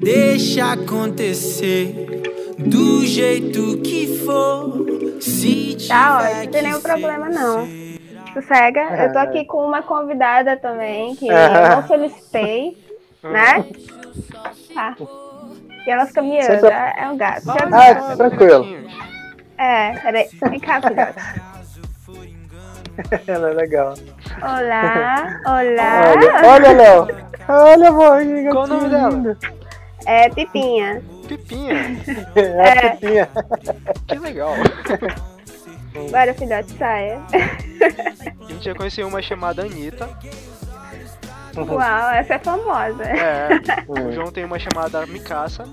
Deixa acontecer do jeito que for. Se Tá, ó, não tem nenhum problema não. Sossega. Eu tô aqui com uma convidada também, que eu não solicitei, né? Tá. E ela fica miando, Sempre- é é um gato. Ah, tranquilo. É, peraí. Vem cá, filhote. Ela é legal. Olá, olá. Olha, olha, Léo. Olha, amor. Qual o nome dela? É Pipinha. Pipinha. É a Pipinha. Que legal. Bora, filhote, saia. A gente já conheceu uma chamada Anitta. Uau, essa é famosa. É. O João tem uma chamada Mikasa.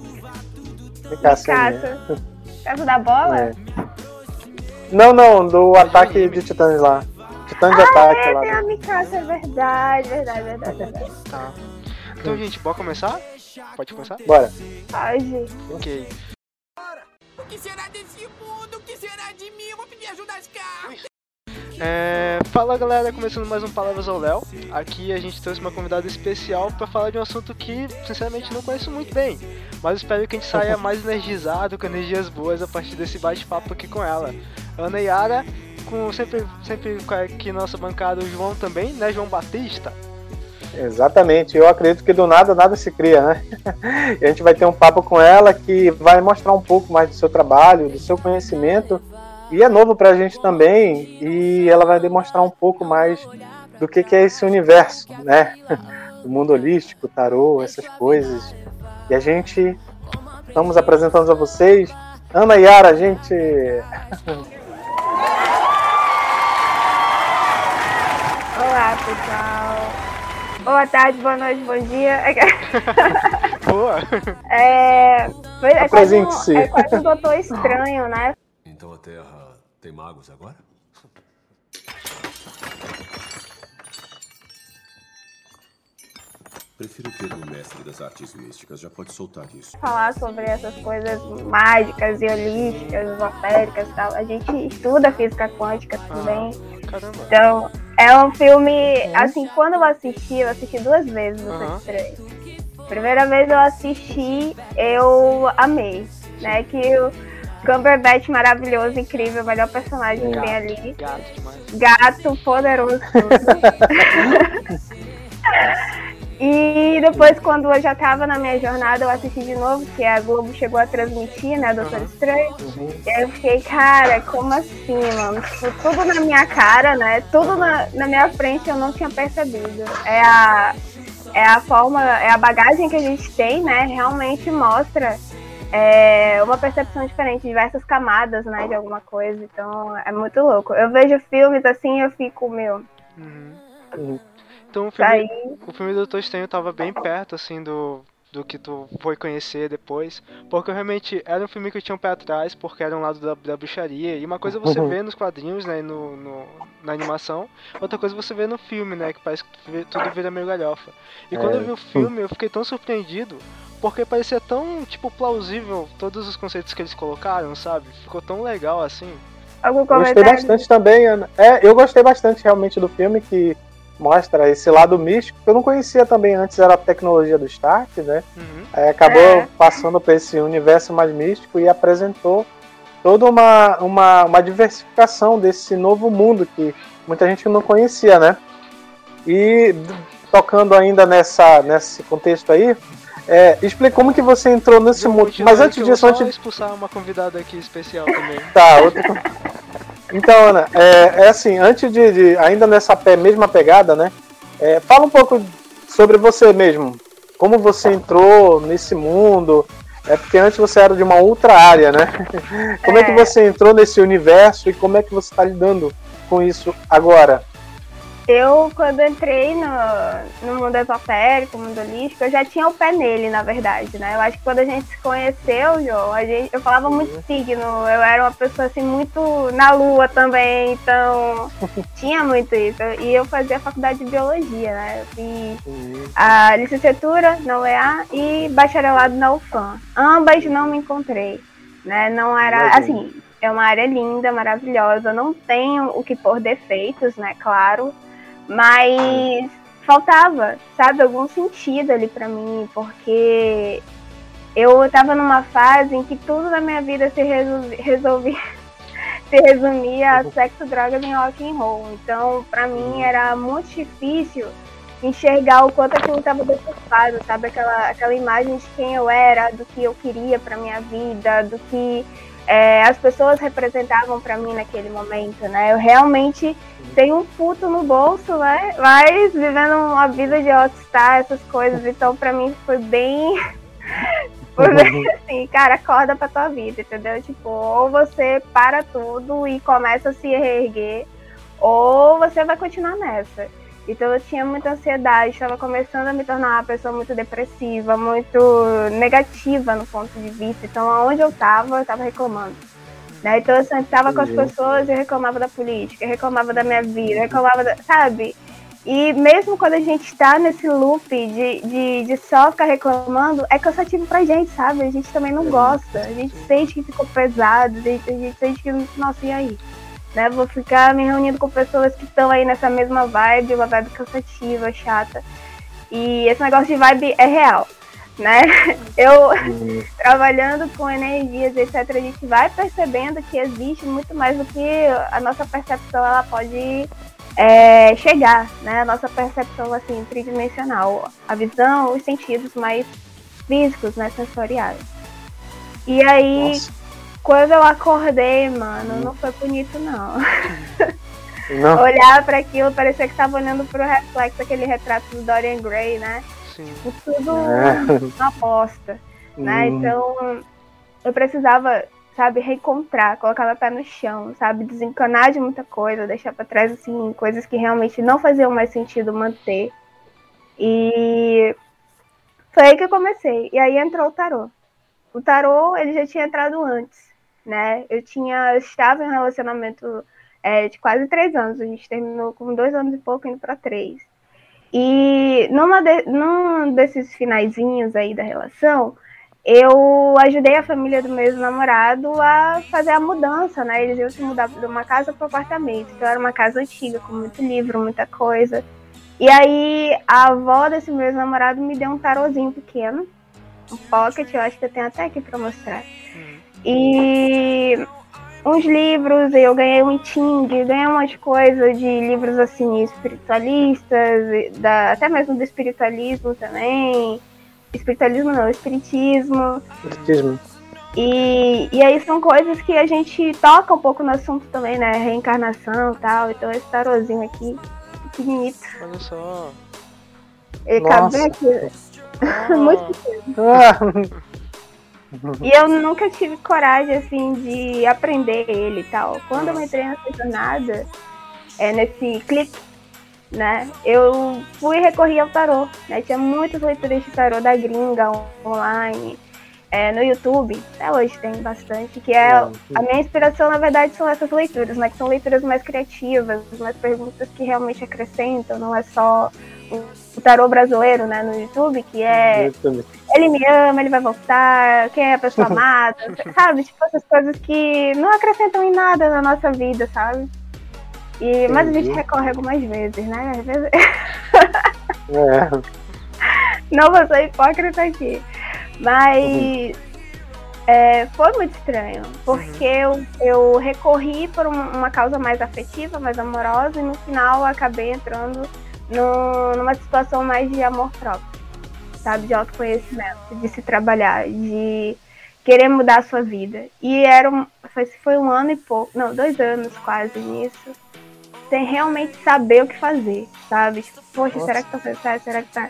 Micaça. Caça. Caça da bola? É. Não, não, do ataque de titãs lá. Titã de ataque É, lá. tem a Mikasa, é verdade, verdade, verdade, verdade. Tá. Então, gente, bora começar? Pode começar? Bora. Hoje. Ok. O que será desse mundo? O que será de mim? Eu vou pedir ajuda às cartas. É, fala galera, começando mais um Palavras ao Léo. Aqui a gente trouxe uma convidada especial para falar de um assunto que, sinceramente, não conheço muito bem. Mas espero que a gente saia mais energizado, com energias boas a partir desse bate-papo aqui com ela. Ana Yara, com sempre, sempre com aqui na nossa bancada o João também, né? João Batista. Exatamente. Eu acredito que do nada nada se cria, né? E a gente vai ter um papo com ela que vai mostrar um pouco mais do seu trabalho, do seu conhecimento. E é novo pra gente também. E ela vai demonstrar um pouco mais do que, que é esse universo, né? Do mundo holístico, tarô, essas coisas. E a gente estamos apresentando a vocês Ana Yara, gente. Olá, pessoal. Boa tarde, boa noite, bom dia. Boa! É, foi- é, quase um, é quase um doutor estranho, né? Então a Terra tem magos agora? Prefiro ter um mestre das artes místicas, já pode soltar isso. Falar sobre essas coisas mágicas e holísticas, esotéricas e tal. A gente estuda física quântica também. Caramba. Então, é um filme. Assim, quando eu assisti, eu assisti duas vezes o. Estranho. Primeira vez eu assisti, eu amei. Né? Que o Cumberbatch maravilhoso, incrível, o melhor personagem que tem ali. Gato demais. Gato poderoso. e depois, quando eu já tava na minha jornada, eu assisti de novo, que a Globo chegou a transmitir, né, Doutor Aham. Estranho. E aí eu fiquei, cara, como assim, mano? Tipo, tudo na minha cara, né? Tudo na, na minha frente eu não tinha percebido. É a, é a forma, é a bagagem que a gente tem, né? Realmente mostra é, uma percepção diferente, diversas camadas, né, de alguma coisa. Então é muito louco. Eu vejo filmes assim e eu fico, meu, Uhum. Então o tá filme, aí. o filme do Doutor Estranho tava bem perto, assim, do, do que tu foi conhecer depois. Porque realmente era um filme que eu tinha um pé atrás, porque era um lado da, da bruxaria. E uma coisa você vê nos quadrinhos, né, no, no- na animação. Outra coisa você vê no filme, né, que parece que tudo vira meio galhofa. E quando eu vi o filme, eu fiquei tão surpreendido, porque parecia tão, tipo, plausível todos os conceitos que eles colocaram, sabe? Ficou tão legal, assim. Algum Gostei comentário? bastante também, Ana. É, eu gostei bastante realmente do filme que mostra esse lado místico que eu não conhecia também antes, era a tecnologia do Stark, né? Uhum. Aí acabou É. passando para esse universo mais místico e apresentou toda uma, uma, uma diversificação desse novo mundo que muita gente não conhecia, né? E tocando ainda nessa, nesse contexto aí, é, explica como que você entrou nesse mundo. Mas antes que eu vou disso, só antes, expulsar uma convidada aqui especial também. Tá, outro... Então, Ana, é, é assim, antes de, de- ainda nessa mesma pegada, né? é, fala um pouco sobre você mesmo. Como você entrou nesse mundo? É porque antes você era de uma outra área, né? Como é, que É. você entrou nesse universo e como é que você está lidando com isso agora? Eu, quando entrei no, no mundo esotérico, no mundo holístico, eu já tinha o pé nele, na verdade, né? Eu acho que quando a gente se conheceu, João, a gente, eu falava muito signo, eu era uma pessoa, assim, muito na lua também, então tinha muito isso. E eu fazia faculdade de biologia, né? Eu fiz a licenciatura na UEA e bacharelado na UFAM. Ambas não me encontrei, né? Não era, assim, é uma área linda, maravilhosa, não tenho o que pôr defeitos, né? Claro, mas faltava, sabe, algum sentido ali pra mim, porque eu tava numa fase em que tudo na minha vida se resolvi, resolvi se resumia a sexo, drogas e rock and roll. Então, pra mim era muito difícil enxergar o quanto aquilo estava deturpado, sabe? Aquela, aquela imagem de quem eu era, do que eu queria para minha vida, do que é, as pessoas representavam para mim naquele momento, né? Eu realmente tenho um puto no bolso, né? Mas vivendo uma vida de all-star, essas coisas. Então, para mim foi bem. Foi bem assim, cara, acorda pra tua vida, entendeu? Tipo, ou você para tudo e começa a se reerguer, ou você vai continuar nessa. Então eu tinha muita ansiedade, estava começando a me tornar uma pessoa muito depressiva, muito negativa no ponto de vista. Então aonde eu estava, eu estava reclamando. Né? Então eu sentava com as pessoas e reclamava da política, reclamava da minha vida, reclamava, da, sabe? E mesmo quando a gente está nesse loop de, de, de só ficar reclamando, é cansativo pra gente, sabe? A gente também não gosta. A gente sente que ficou pesado, a gente, a gente sente que, nossa, e aí? Né? Vou ficar me reunindo com pessoas que estão aí nessa mesma vibe, uma vibe cansativa, chata. E esse negócio de vibe é real, né? Eu uhum. trabalhando com energias, etc, a gente vai percebendo que existe muito mais do que a nossa percepção ela pode é, chegar, né? A nossa percepção assim tridimensional, a visão, os sentidos mais físicos, né, sensoriais. E aí Nossa. Quando eu acordei, mano, não foi bonito, não. não. Olhar para aquilo, parecia que tava olhando pro reflexo, aquele retrato do Dorian Gray, né? Sim. Tudo é. uma aposta, né? Hum. Então, eu precisava, sabe, reencontrar, colocar meu pé no chão, sabe? Desencanar de muita coisa, deixar para trás, assim, coisas que realmente não faziam mais sentido manter. E foi aí que eu comecei. E aí entrou o tarô. O tarô, ele já tinha entrado antes né? Eu tinha, eu estava em um relacionamento é, de quase três anos, a gente terminou com dois anos e pouco, indo para três. E numa de, num desses finaizinhos aí da relação, eu ajudei a família do meu namorado a fazer a mudança, né? Eles iam se mudar de uma casa para um apartamento. Então era uma casa antiga, com muito livro, muita coisa. E aí a avó desse meu namorado me deu um tarozinho pequeno, um pocket, eu acho que eu tenho até aqui para mostrar. E uns livros, eu ganhei um Ting, ganhei umas coisas de livros assim, espiritualistas, da, até mesmo do espiritualismo também. Espiritualismo não, espiritismo. Espiritismo. E, e aí são coisas que a gente toca um pouco no assunto também, né? Reencarnação e tal. Então esse tarozinho aqui, pequenito. Olha só. Ele cabe aqui. Ah. Muito pequeno. Ah. E eu nunca tive coragem, assim, de aprender ele e tal. Quando eu entrei nessa jornada, é, nesse clique, né, eu fui e recorri ao tarô, né? Tinha muitas leituras de tarô da gringa online, é, no YouTube, até hoje tem bastante, que é a minha inspiração, na verdade, são essas leituras, né? Que são leituras mais criativas, mais perguntas que realmente acrescentam, não é só o tarô brasileiro, né, no YouTube, que é ele me ama, ele vai voltar, quem é a pessoa amada, sabe? Tipo, essas coisas que não acrescentam em nada na nossa vida, sabe? E, mas a gente recorre algumas vezes, né? Às vezes... é. Não vou ser hipócrita aqui. Mas uhum. é, foi muito estranho, porque uhum. eu, eu recorri por uma causa mais afetiva, mais amorosa, e no final acabei entrando no, numa situação mais de amor próprio, sabe? De autoconhecimento, de se trabalhar, de querer mudar a sua vida. E era um, foi, foi um ano e pouco, não, dois anos quase nisso, sem realmente saber o que fazer, sabe? Tipo, poxa, Nossa. será que tá certo? Será que tá.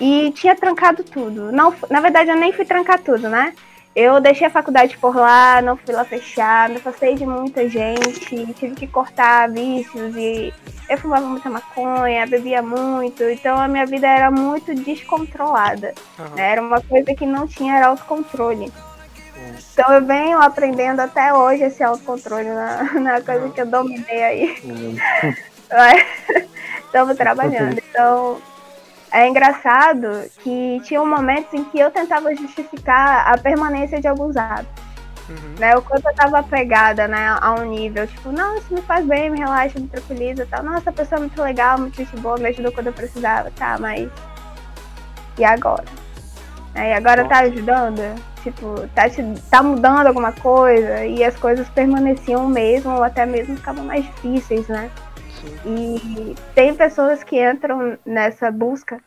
E tinha trancado tudo. Não, na verdade, eu nem fui trancar tudo, né? Eu deixei a faculdade por lá, não fui lá fechar, me afastei de muita gente, tive que cortar vícios e eu fumava muita maconha, bebia muito, então a minha vida era muito descontrolada. Uhum. Era uma coisa que não tinha autocontrole. Uhum. Então eu venho aprendendo até hoje esse autocontrole na, na coisa que eu dominei aí. Uhum. Estamos trabalhando. Então é engraçado que tinha momentos em que eu tentava justificar a permanência de alguns hábitos. Uhum. Né, o quanto eu tava apegada né, a um nível, tipo, não, isso me faz bem, me relaxa, me tranquiliza tal. Nossa, a pessoa é muito legal, muito gente boa, me ajudou quando eu precisava, tá, mas. E agora? Aí agora tá ajudando? Tipo, tá, te, tá mudando alguma coisa e as coisas permaneciam mesmo ou até mesmo ficavam mais difíceis, né? E tem pessoas que entram nessa busca,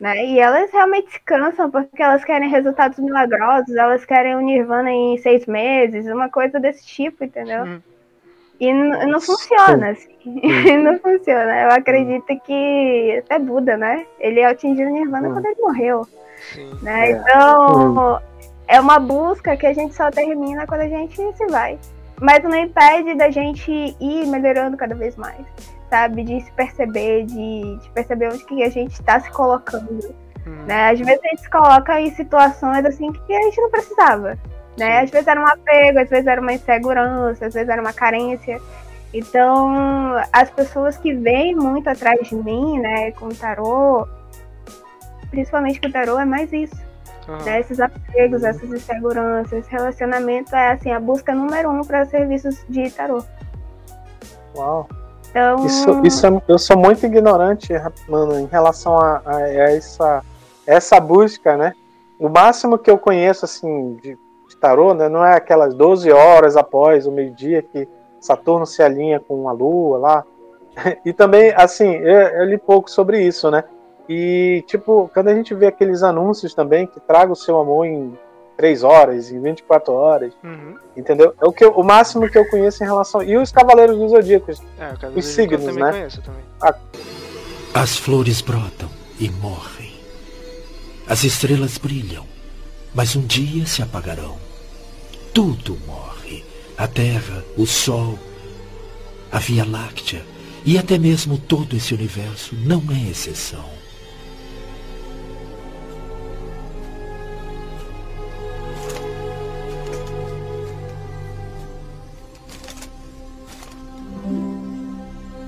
né? E elas realmente se cansam porque elas querem resultados milagrosos, elas querem o Nirvana em seis meses, uma coisa desse tipo, entendeu? Hum. E não funciona, assim. não funciona. Eu acredito que até Buda, né? Ele atingiu o Nirvana Hum. quando ele morreu, Sim. né? É. Então, é uma busca que a gente só termina quando a gente se vai. Mas não impede da gente ir melhorando cada vez mais, sabe? De se perceber, de, de perceber onde que a gente está se colocando, Hum. né? Às vezes a gente se coloca em situações assim que a gente não precisava, né? Às vezes era um apego, às vezes era uma insegurança, às vezes era uma carência. Então, as pessoas que vêm muito atrás de mim, né, com o tarô, principalmente com o tarô, é mais isso, Aham. né? Esses apegos, essas inseguranças, esse relacionamento é assim a busca número um para serviços de tarô. Uau. Então, Isso, isso é- eu sou muito ignorante, mano, em relação a, a essa, essa busca, né? O máximo que eu conheço, assim, de, de tarô, né, não é aquelas 12 horas após o meio-dia que Saturno se alinha com a Lua lá. E também, assim, eu, eu li pouco sobre isso, né? E, tipo, quando a gente vê aqueles anúncios também que traga o seu amor em 3 horas, em 24 horas, Uhum. entendeu? É o, que eu- o máximo que eu conheço em relação. E os Cavaleiros dos Zodíacos, É, Os do signos, eu né? conheço também. As flores brotam e morrem. As estrelas brilham, mas um dia se apagarão. Tudo morre. A terra, o sol, a Via Láctea e até mesmo todo esse universo não é exceção.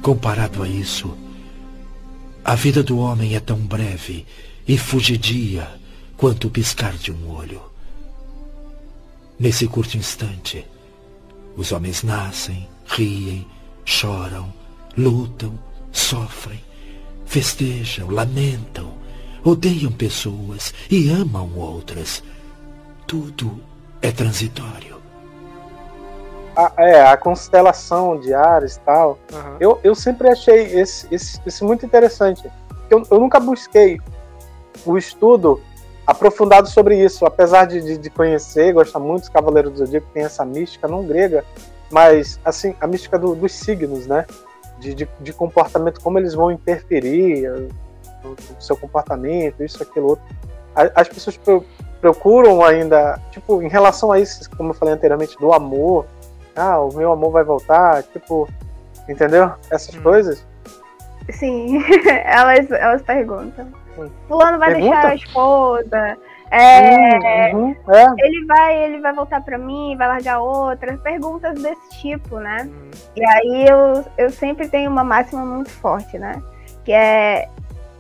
Comparado a isso, a vida do homem é tão breve e fugidia quanto o piscar de um olho. Nesse curto instante, os homens nascem, riem, choram, lutam, sofrem, festejam, lamentam, odeiam pessoas e amam outras. Tudo é transitório. A, é, a constelação de Ares e tal, Aham. eu, eu sempre achei esse, esse, esse muito interessante. Eu, eu nunca busquei o estudo aprofundado sobre isso, apesar de, de, de conhecer, gostar muito dos Cavaleiros do Zodíaco, tem essa mística não grega, mas assim, a mística do- dos signos, né? De, de, de comportamento, como eles vão interferir no, seu comportamento, isso, aquilo, outro. As pessoas pro- procuram ainda, tipo, em relação a isso, como eu falei anteriormente, do amor, ah, o meu amor vai voltar, tipo, entendeu? Essas Hum. coisas. sim, elas, elas perguntam. Hum. Fulano vai Pergunta? deixar a esposa. É, Uhum, é. ele vai, ele vai voltar pra mim, vai largar outra, perguntas desse tipo, né? Uhum. E aí eu, eu sempre tenho uma máxima muito forte, né? Que é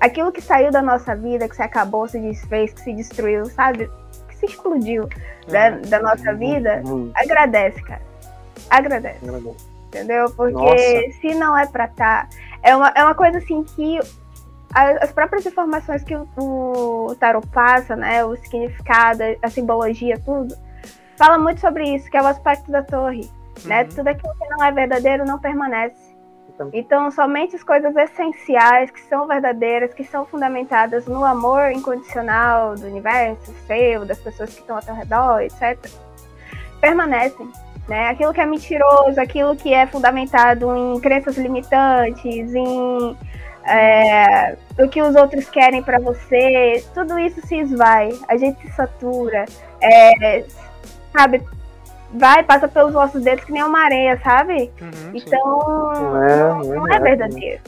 aquilo que saiu da nossa vida, que se acabou, se desfez, que se destruiu, sabe? Que se explodiu da, Uhum. da nossa vida, Uhum, agradece, cara. Agradece, agradeço. entendeu? Porque Nossa. se não é pra tá. É uma, é uma coisa assim que as próprias informações que o, tarot passa, né? O significado, a simbologia, tudo, fala muito sobre isso, que é o aspecto da torre. Né? Uhum. Tudo aquilo que não é verdadeiro não permanece. Então- Então, somente as coisas essenciais, que são verdadeiras, que são fundamentadas no amor incondicional do universo, seu, das pessoas que estão ao teu redor, etc., permanecem. Né? Aquilo que é mentiroso, aquilo que é fundamentado em crenças limitantes, em é, o que os outros querem para você, tudo isso se esvai, a gente se satura, é, sabe? Vai, passa pelos nossos dedos que nem uma areia, sabe? Uhum. Então, Não é, não é verdadeiro.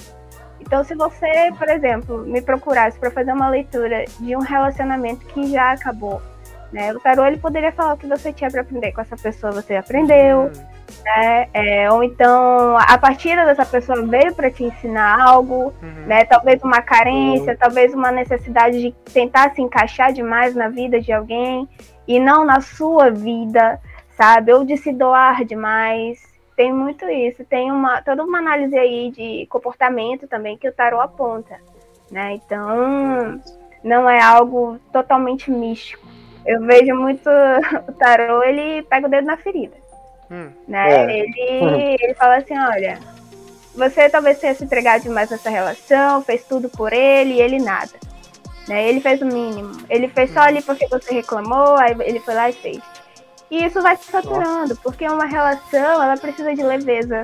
Então, se você, por exemplo, me procurasse para fazer uma leitura de um relacionamento que já acabou, né? O tarô ele poderia falar o que você tinha para aprender com essa pessoa, você aprendeu, Uhum. né? É, ou então a partida dessa pessoa veio para te ensinar algo, Uhum. né? Talvez uma carência, talvez uma necessidade de tentar se encaixar demais na vida de alguém e não na sua vida, sabe? Ou de se doar demais. Tem muito isso. Tem uma toda uma análise aí de comportamento também que o tarot aponta, né? Então, não é algo totalmente místico. Eu vejo muito o tarô, ele pega o dedo na ferida. Hum. Né? É. Ele, ele fala assim, olha, você talvez tenha se entregado demais nessa relação, fez tudo por ele e ele nada. Né? Ele fez o mínimo. Ele fez só ali porque você reclamou, aí ele foi lá e fez. E isso vai te saturando, porque uma relação, ela precisa de leveza,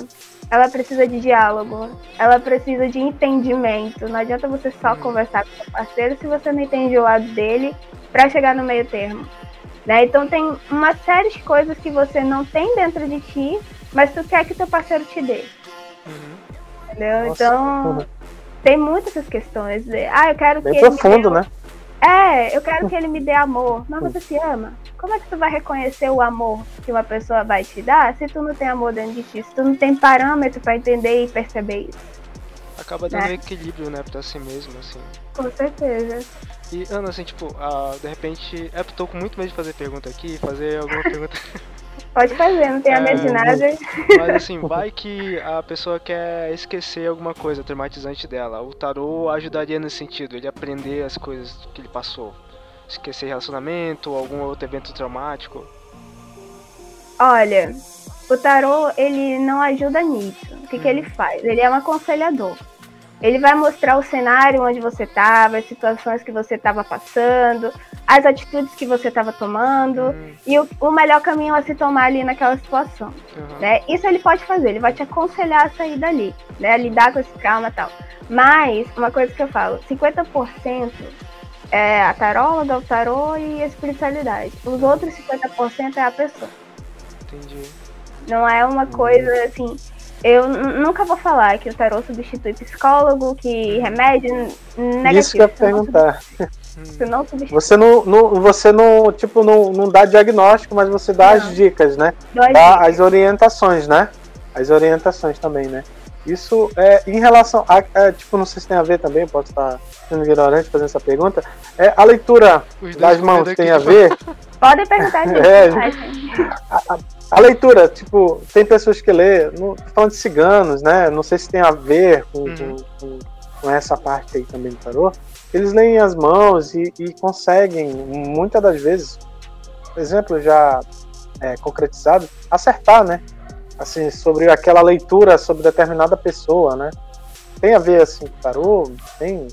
ela precisa de diálogo, ela precisa de entendimento. Não adianta você só conversar com seu parceiro se você não entende o lado dele para chegar no meio termo. Né? Então tem uma série de coisas que você não tem dentro de ti, mas tu quer que teu parceiro te dê. Entendeu? Nossa. Então tem muitas essas questões. Ah, eu quero Bem que profundo, né? É, eu quero que ele me dê amor. Mas você se ama? Como é que tu vai reconhecer o amor que uma pessoa vai te dar se tu não tem amor dentro de ti? Se tu não tem parâmetro pra entender e perceber isso? Acaba dando É. equilíbrio, né, pra si mesmo, assim. Com certeza. E, Ana, assim, tipo, ah, de repente. É, tô com muito medo de fazer pergunta aqui, fazer alguma pergunta. Pode fazer, não tenha É, medo de nada. Mas assim, vai que a pessoa quer esquecer alguma coisa traumatizante dela. O tarô ajudaria nesse sentido, ele aprender as coisas que ele passou. Esquecer relacionamento, algum outro evento traumático. Olha, o tarô, ele não ajuda nisso. O que, que ele faz? Ele é um aconselhador. Ele vai mostrar o cenário onde você estava, as situações que você estava passando, as atitudes que você estava tomando Hum, e o, o melhor caminho a se tomar ali naquela situação. aham. né? Isso ele pode fazer, ele vai te aconselhar a sair dali, né? A lidar com esse trauma e tal. Mas, uma coisa que eu falo, 50% é a taróloga, o tarô e a espiritualidade. Os outros 50% é a pessoa. Entendi. Não é uma coisa assim. Eu nunca vou falar que o tarô substitui psicólogo, que remédio negativo. Isso que eu ia perguntar. Isso não substitui. Você não, não- você não, tipo, não, não dá diagnóstico, mas você dá Não. as dicas, né? Dá dicas. as orientações, né? As orientações também, né? Isso é em relação a, é, tipo, não sei se tem a ver também, posso estar sendo ignorante fazendo essa pergunta. É a leitura das mãos tem a ver? Podem perguntar, gente. É. Ai, gente. A leitura, tipo, tem pessoas que lê, não, falando de ciganos, né? Não sei se tem a ver com, Uhum. com- com- com essa parte aí também do tarô. Eles leem as mãos e, e conseguem, muitas das vezes, exemplo já é, concretizado, acertar, né? Assim, sobre aquela leitura sobre determinada pessoa, né? Tem a ver, assim, com o tarô? Tem?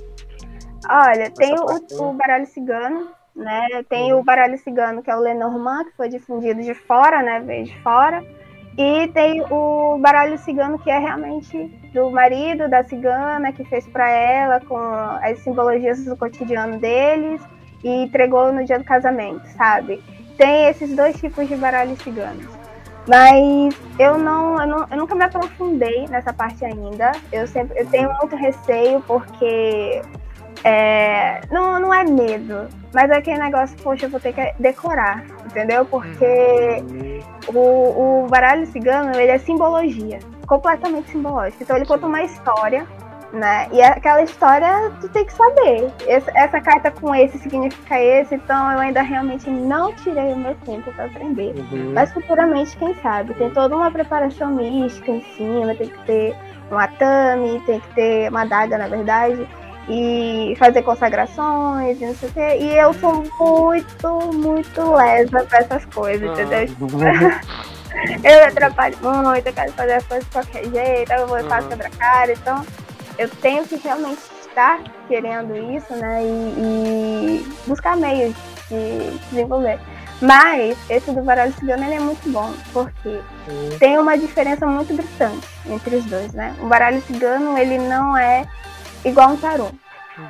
Olha, tem o, o baralho cigano, né? Tem o baralho cigano, que é o Lenormand, que foi difundido de fora, né? Veio de fora. E tem o baralho cigano, que é realmente do marido da cigana, que fez para ela, com as simbologias do cotidiano deles, e entregou no dia do casamento, sabe? Tem esses dois tipos de baralhos ciganos. Mas eu não, eu não, eu nunca me aprofundei nessa parte ainda. Eu sempre, eu tenho muito receio porque é, não, não é medo, mas é aquele negócio, poxa, eu vou ter que decorar, entendeu? Porque o, o baralho cigano, ele é simbologia, completamente simbológica. Então ele conta uma história, né? E aquela história tu tem que saber. Essa, essa carta com esse significa esse, então eu ainda realmente não tirei o meu tempo para aprender. Uhum. Mas futuramente, quem sabe? Tem toda uma preparação mística em cima, tem que ter um atame, tem que ter uma daga, na verdade, e fazer consagrações e não sei o quê. E eu sou muito, muito lesa pra essas coisas, Ah. entendeu? Eu atrapalho muito, eu quero fazer as coisas de qualquer jeito, eu vou e faço Uhum. quebra cara, então eu tenho que realmente estar querendo isso, né? E, e buscar meios de desenvolver. Mas esse do baralho cigano ele é muito bom, porque tem uma diferença muito gritante entre os dois, né? O baralho cigano ele não é igual um tarô,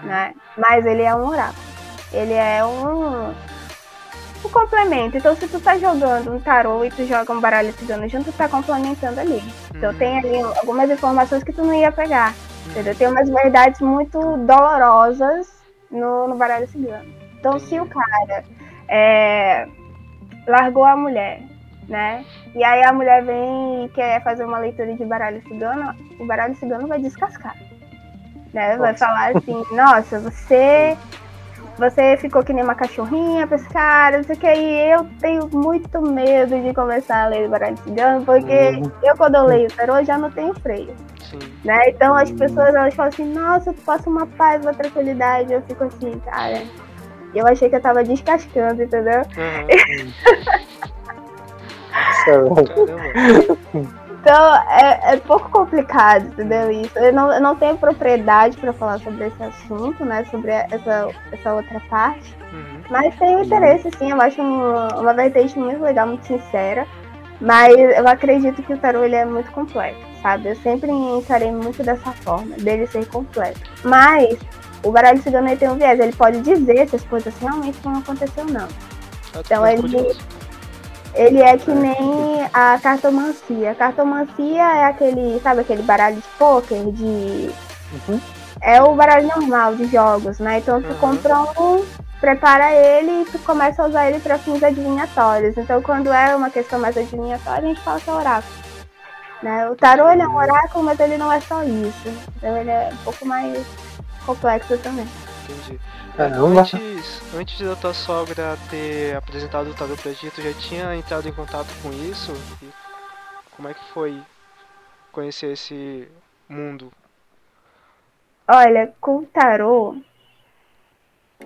né? Mas ele é um oráculo. Ele é um, um complemento. Então se tu tá jogando um tarô e tu joga um baralho cigano junto, tu tá complementando ali. Então tem ali algumas informações que tu não ia pegar. Entendeu? Tem umas verdades muito dolorosas no, no baralho cigano. Então se o cara é, largou a mulher, né? E aí a mulher vem e quer fazer uma leitura de baralho cigano, o baralho cigano vai descascar. Né? Vai Nossa. falar assim, nossa, você você ficou que nem uma cachorrinha pra esse cara, não sei o que, e eu tenho muito medo de começar a ler baralho cigano, porque Uhum. eu quando eu leio tarô já não tenho freio. Sim. né? Então as pessoas elas falam assim, nossa, tu passa uma paz, uma tranquilidade. Eu fico assim, cara. Eu achei que eu tava descascando, entendeu? Aham. Caramba. Então é, é pouco complicado, entendeu? Isso. Eu não, eu não tenho propriedade pra falar sobre esse assunto, né? Sobre essa, essa outra parte. Uhum. Mas tenho interesse, sim. Eu acho uma, uma vertente muito legal, muito sincera. Mas eu acredito que o tarô ele é muito complexo, sabe? Eu sempre encarei muito dessa forma, dele ser complexo. Mas o baralho cigano tem um viés, ele pode dizer se as coisas realmente vão acontecer ou não. Então, ele-. Ele é que nem a cartomancia. A cartomancia é aquele, sabe, aquele baralho de pôquer, de. Uhum. É o baralho normal de jogos, né? Então tu Uhum. compra um, prepara ele e tu começa a usar ele para fins adivinhatórios. Então quando é uma questão mais adivinhatória, a gente fala que é oráculo. Né? O tarô ele é um oráculo, mas ele não é só isso. Então ele é um pouco mais complexo também. Entendi. Caramba. Antes, antes da tua sogra ter apresentado o tarô pra ti, tu já tinha entrado em contato com isso? E como é que foi conhecer esse mundo? Olha, com o tarô,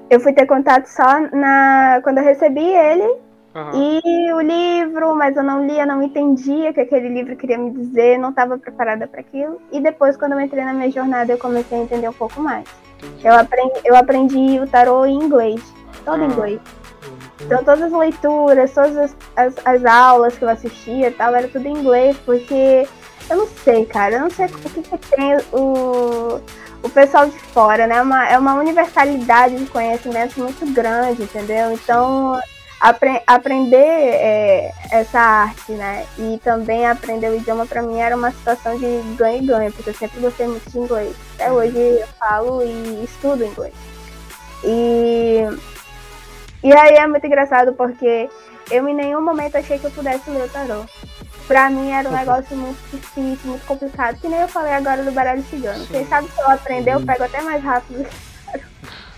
eu fui ter contato só na quando eu recebi ele Aham. e o livro, mas eu não lia, não entendia o que aquele livro queria me dizer, não estava preparada para aquilo. E depois, quando eu entrei na minha jornada, eu comecei a entender um pouco mais. Entendi. Eu aprendi, eu aprendi o tarô em inglês, todo em Ah. inglês. Então todas as leituras, todas as, as, as aulas que eu assistia e tal, era tudo em inglês, porque eu não sei, cara, eu não sei o que, que tem o, o pessoal de fora, né? É uma, é uma universalidade de conhecimentos muito grande, entendeu? Então apre- aprender é, essa arte, né? E também aprender o idioma pra mim era uma situação de ganho e ganho, porque eu sempre gostei muito de inglês. Até hoje eu falo e estudo inglês. E e aí é muito engraçado porque eu em nenhum momento achei que eu pudesse ler o tarô. Pra mim era um negócio muito difícil, muito complicado, que nem eu falei agora do baralho cigano. Quem sabe se eu aprender, eu pego até mais rápido.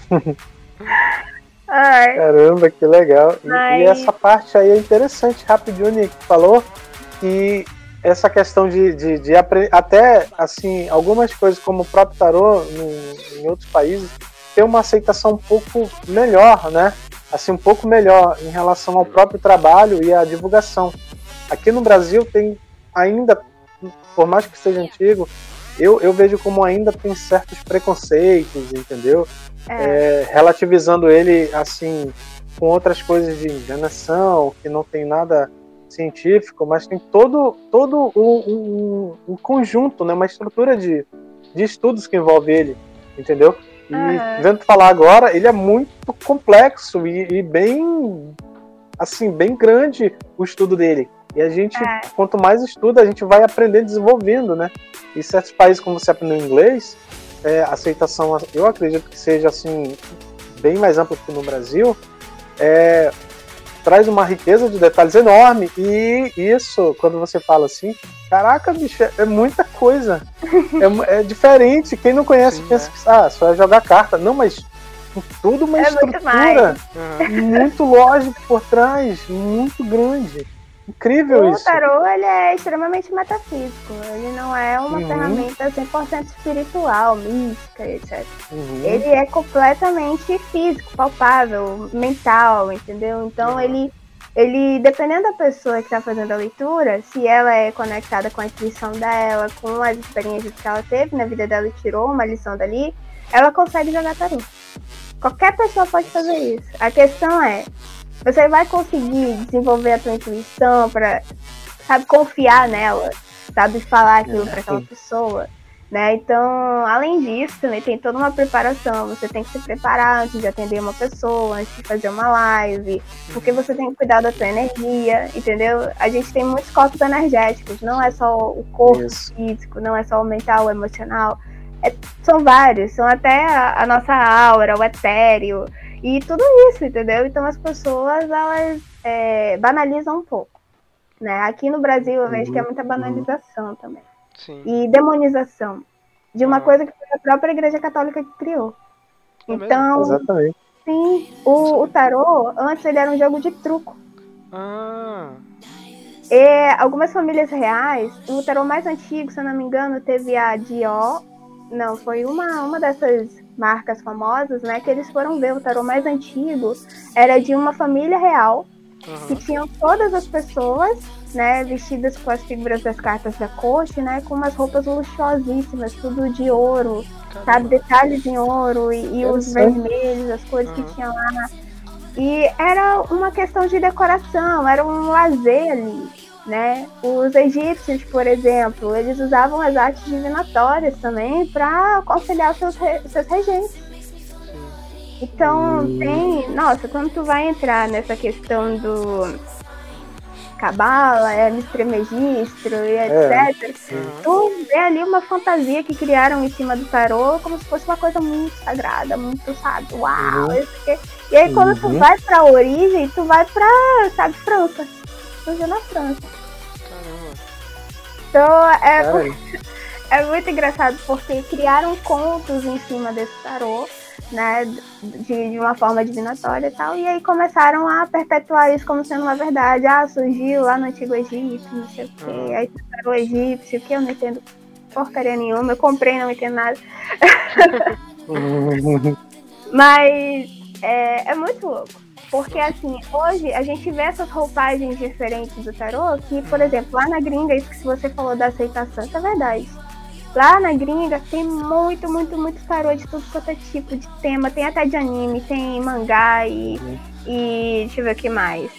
Ai, Caramba, que legal. E, e essa parte aí é interessante, rapidinho, Nick falou que essa questão de, de, de apre- até assim, algumas coisas como o próprio tarô no- em outros países tem uma aceitação um pouco melhor, né? Assim, um pouco melhor em relação ao próprio trabalho e à divulgação. Aqui no Brasil tem ainda, por mais que seja antigo, eu, eu vejo como ainda tem certos preconceitos, entendeu? é, é, relativizando ele assim com outras coisas de enganação, que não tem nada científico, mas tem todo, todo um, um- um conjunto, né, uma estrutura de, de estudos que envolve ele, entendeu? E Aham. vendo falar agora, ele é muito complexo e, e bem assim, bem grande o estudo dele. E a gente, É. quanto mais estuda, a gente vai aprendendo desenvolvendo, né? E certos países, como você aprendeu inglês, é, a aceitação, eu acredito que seja assim bem mais ampla que no Brasil, é, traz uma riqueza de detalhes enorme e isso, quando você fala assim, caraca, bicho, é, é muita coisa, é, é diferente. Quem não conhece Sim, pensa é. que ah, só é jogar carta, não, mas tudo uma É muito estrutura muito lógico por trás, muito grande, incrível o isso. tarô ele é extremamente metafísico. Ele não é uma Uhum. ferramenta 100% espiritual, mística, etc. Uhum. ele é completamente físico, palpável, mental, entendeu? Então Uhum. ele, ele, dependendo da pessoa que está fazendo a leitura, se ela é conectada com a intuição dela, com as experiências que ela teve na vida dela e tirou uma lição dali, ela consegue jogar tarô. Qualquer pessoa pode fazer isso. A questão é, você vai conseguir desenvolver a tua intuição para, sabe, confiar nela, sabe, falar aquilo para aquela sim. pessoa. Né? Então, além disso, também tem toda uma preparação. Você tem que se preparar antes de atender uma pessoa, antes de fazer uma live, porque você tem que cuidar da sua energia, entendeu? A gente tem muitos corpos energéticos, não é só o corpo Isso. físico, não é só o mental, o emocional. É- são vários, são até a, a nossa aura, o etéreo, e tudo isso, entendeu? Então as pessoas, elas é, banalizam um pouco. Né? Aqui no Brasil eu vejo que é muita banalização também Sim. e demonização de uma Ah. coisa que foi a própria Igreja Católica que criou. É? Então, Exatamente. sim, o, o tarô, antes ele era um jogo de truco. Ah, E algumas famílias reais, o tarô mais antigo, se eu não me engano, teve a Dior. Não, foi uma, uma dessas marcas famosas, né? Que eles foram ver. O tarô mais antigo era de uma família real, que Aham. tinham todas as pessoas, né, vestidas com as figuras das cartas da corte, né, com umas roupas luxuosíssimas, tudo de ouro, sabe, Caramba. detalhes em ouro e, e os vermelhos, as cores que Aham. tinham lá. E era uma questão de decoração, era um lazer ali, né? Os egípcios, por exemplo, eles usavam as artes divinatórias também para aconselhar seus, re- seus regentes. Então Hum. tem, nossa, quando tu vai entrar nessa questão do cabala, Hermes Trismegistro e É. etc, tu vê ali uma fantasia que criaram em cima do tarô como se fosse uma coisa muito sagrada, muito, sabe, uau, Uhum. isso aqui. E aí quando tu Uhum. vai pra origem, tu vai pra, sabe, França. Já na França. Caramba. Então é, é muito engraçado porque criaram contos em cima desse tarô, né, de, de uma forma divinatória e tal, e aí começaram a perpetuar isso como sendo uma verdade. Ah, surgiu lá no Antigo Egito, não sei o quê, Uhum. aí tarô egípcio, que eu não entendo porcaria nenhuma, eu comprei, não entendo nada. Mas é, é muito louco. Porque assim, hoje a gente vê essas roupagens diferentes do tarô, que, por exemplo, lá na gringa, isso que você falou da aceitação, isso é verdade. Lá na gringa tem muito, muito, muito tarô de tudo quanto é tipo de tema. Tem até de anime, tem mangá e. e deixa eu ver o que mais.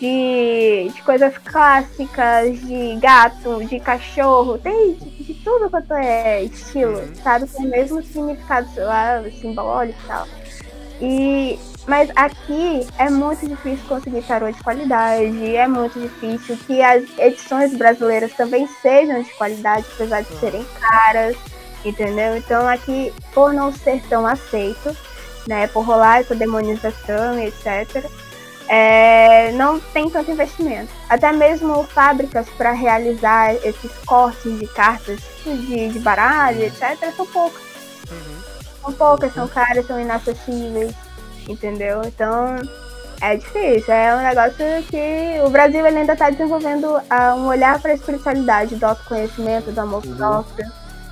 De, de coisas clássicas, de gato, de cachorro, tem de, de tudo quanto é estilo, Uhum. sabe? Com o mesmo significado, lá, simbólico e tal. E, mas aqui é muito difícil conseguir tarô de qualidade, é muito difícil que as edições brasileiras também sejam de qualidade, apesar de serem caras, entendeu? Então aqui, por não ser tão aceito, né, por rolar essa demonização e etc., é, não tem tanto investimento. Até mesmo fábricas para realizar esses cortes de cartas de, de baralho, etc., são poucas. Uhum. São poucas, são caras, são inacessíveis, entendeu? Então é difícil. É um negócio que o Brasil ainda está desenvolvendo ah, um olhar para a espiritualidade, do autoconhecimento, do amor próprio.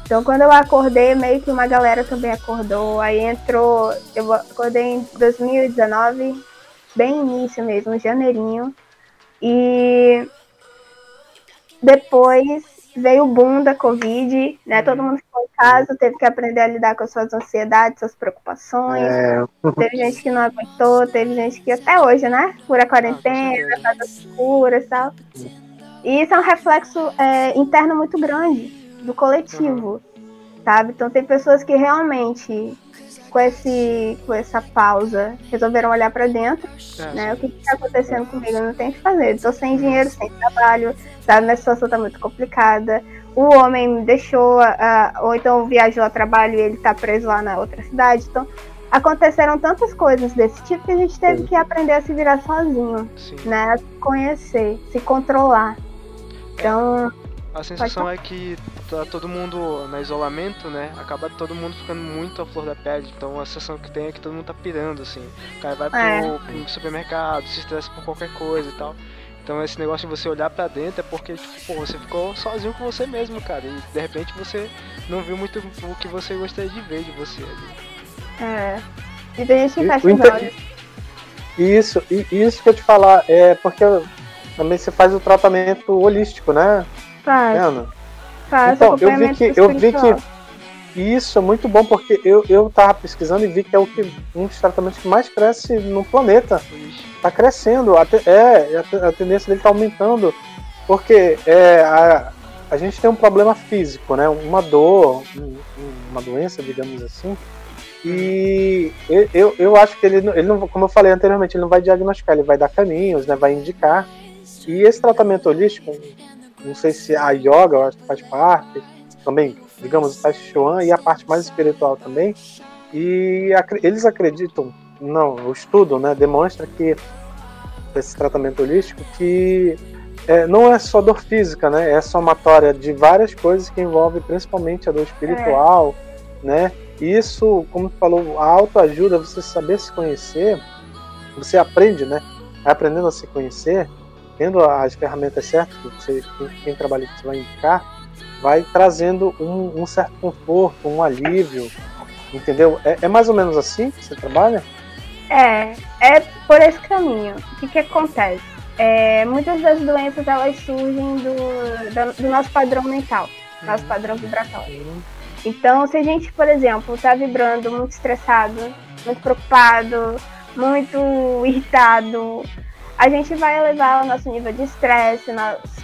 Então quando eu acordei, meio que uma galera também acordou. Aí entrou, eu acordei em 2019, bem início mesmo, janeirinho. E depois veio o boom da Covid, né? Todo mundo ficou em casa, teve que aprender a lidar com as suas ansiedades, suas preocupações. é, Teve gente que não aguentou, teve gente que até hoje, né? Por a quarentena, faz as curas e tal. E isso é um reflexo é, interno muito grande do coletivo, sabe? Então tem pessoas que realmente, com, esse, com essa pausa, resolveram olhar pra dentro É, né? O que está acontecendo comigo? Eu não tenho o que fazer. Tô sem dinheiro, sem trabalho, sabe? Minha situação tá muito complicada. O homem me deixou, ah, ou então viajou a trabalho e ele tá preso lá na outra cidade. Então, aconteceram tantas coisas desse tipo que a gente teve que aprender a se virar sozinho, Sim. né? A se conhecer, se controlar. Então, A sensação é que tá todo mundo no isolamento, né? Acaba todo mundo ficando muito à flor da pele. Então a sensação que tem é que todo mundo tá pirando, assim. O cara vai pro, É. pro supermercado, se estressa por qualquer coisa e tal. Então esse negócio de você olhar pra dentro é porque, tipo, pô, você ficou sozinho com você mesmo, cara. E de repente você não viu muito o que você gostaria de ver de você ali. é. E tem gente que fecha os olhos. Isso, e isso que eu te falar, é porque também você faz o tratamento holístico, né, Faz, Ana? Faz Então, eu vi que eu vi que isso é muito bom porque eu, eu tava pesquisando e vi que é o que um dos tratamentos que mais cresce no planeta. Tá crescendo, a te- é, a, a tendência dele tá aumentando, porque é, a, a gente tem um problema físico, né? Uma dor, um- uma doença, digamos assim. E eu, eu, acho que ele, não- ele não, como eu falei anteriormente, ele não vai diagnosticar, ele vai dar caminhos, né? Vai indicar. E esse tratamento holístico, não sei se a yoga, eu acho que faz parte, também, digamos, o Tai Chuan e a parte mais espiritual também. E eles acreditam, não, o estudo, né, demonstra que esse tratamento holístico que é, não é só dor física, né, é somatória de várias coisas que envolvem principalmente a dor espiritual, né. E isso, como tu falou, a autoajuda, você saber se conhecer, você aprende, né, aprendendo a se conhecer tendo as ferramentas certas, que você, quem, trabalha que você vai indicar, vai trazendo um, um certo conforto, um alívio, entendeu? É, é, mais ou menos assim que você trabalha? É, é por esse caminho. O que, que acontece? É, muitas das doenças elas surgem do, do, do nosso padrão mental, nosso padrão vibratório. Então, se a gente, por exemplo, está vibrando muito estressado, muito preocupado, muito irritado, a gente vai elevar o nosso nível de estresse,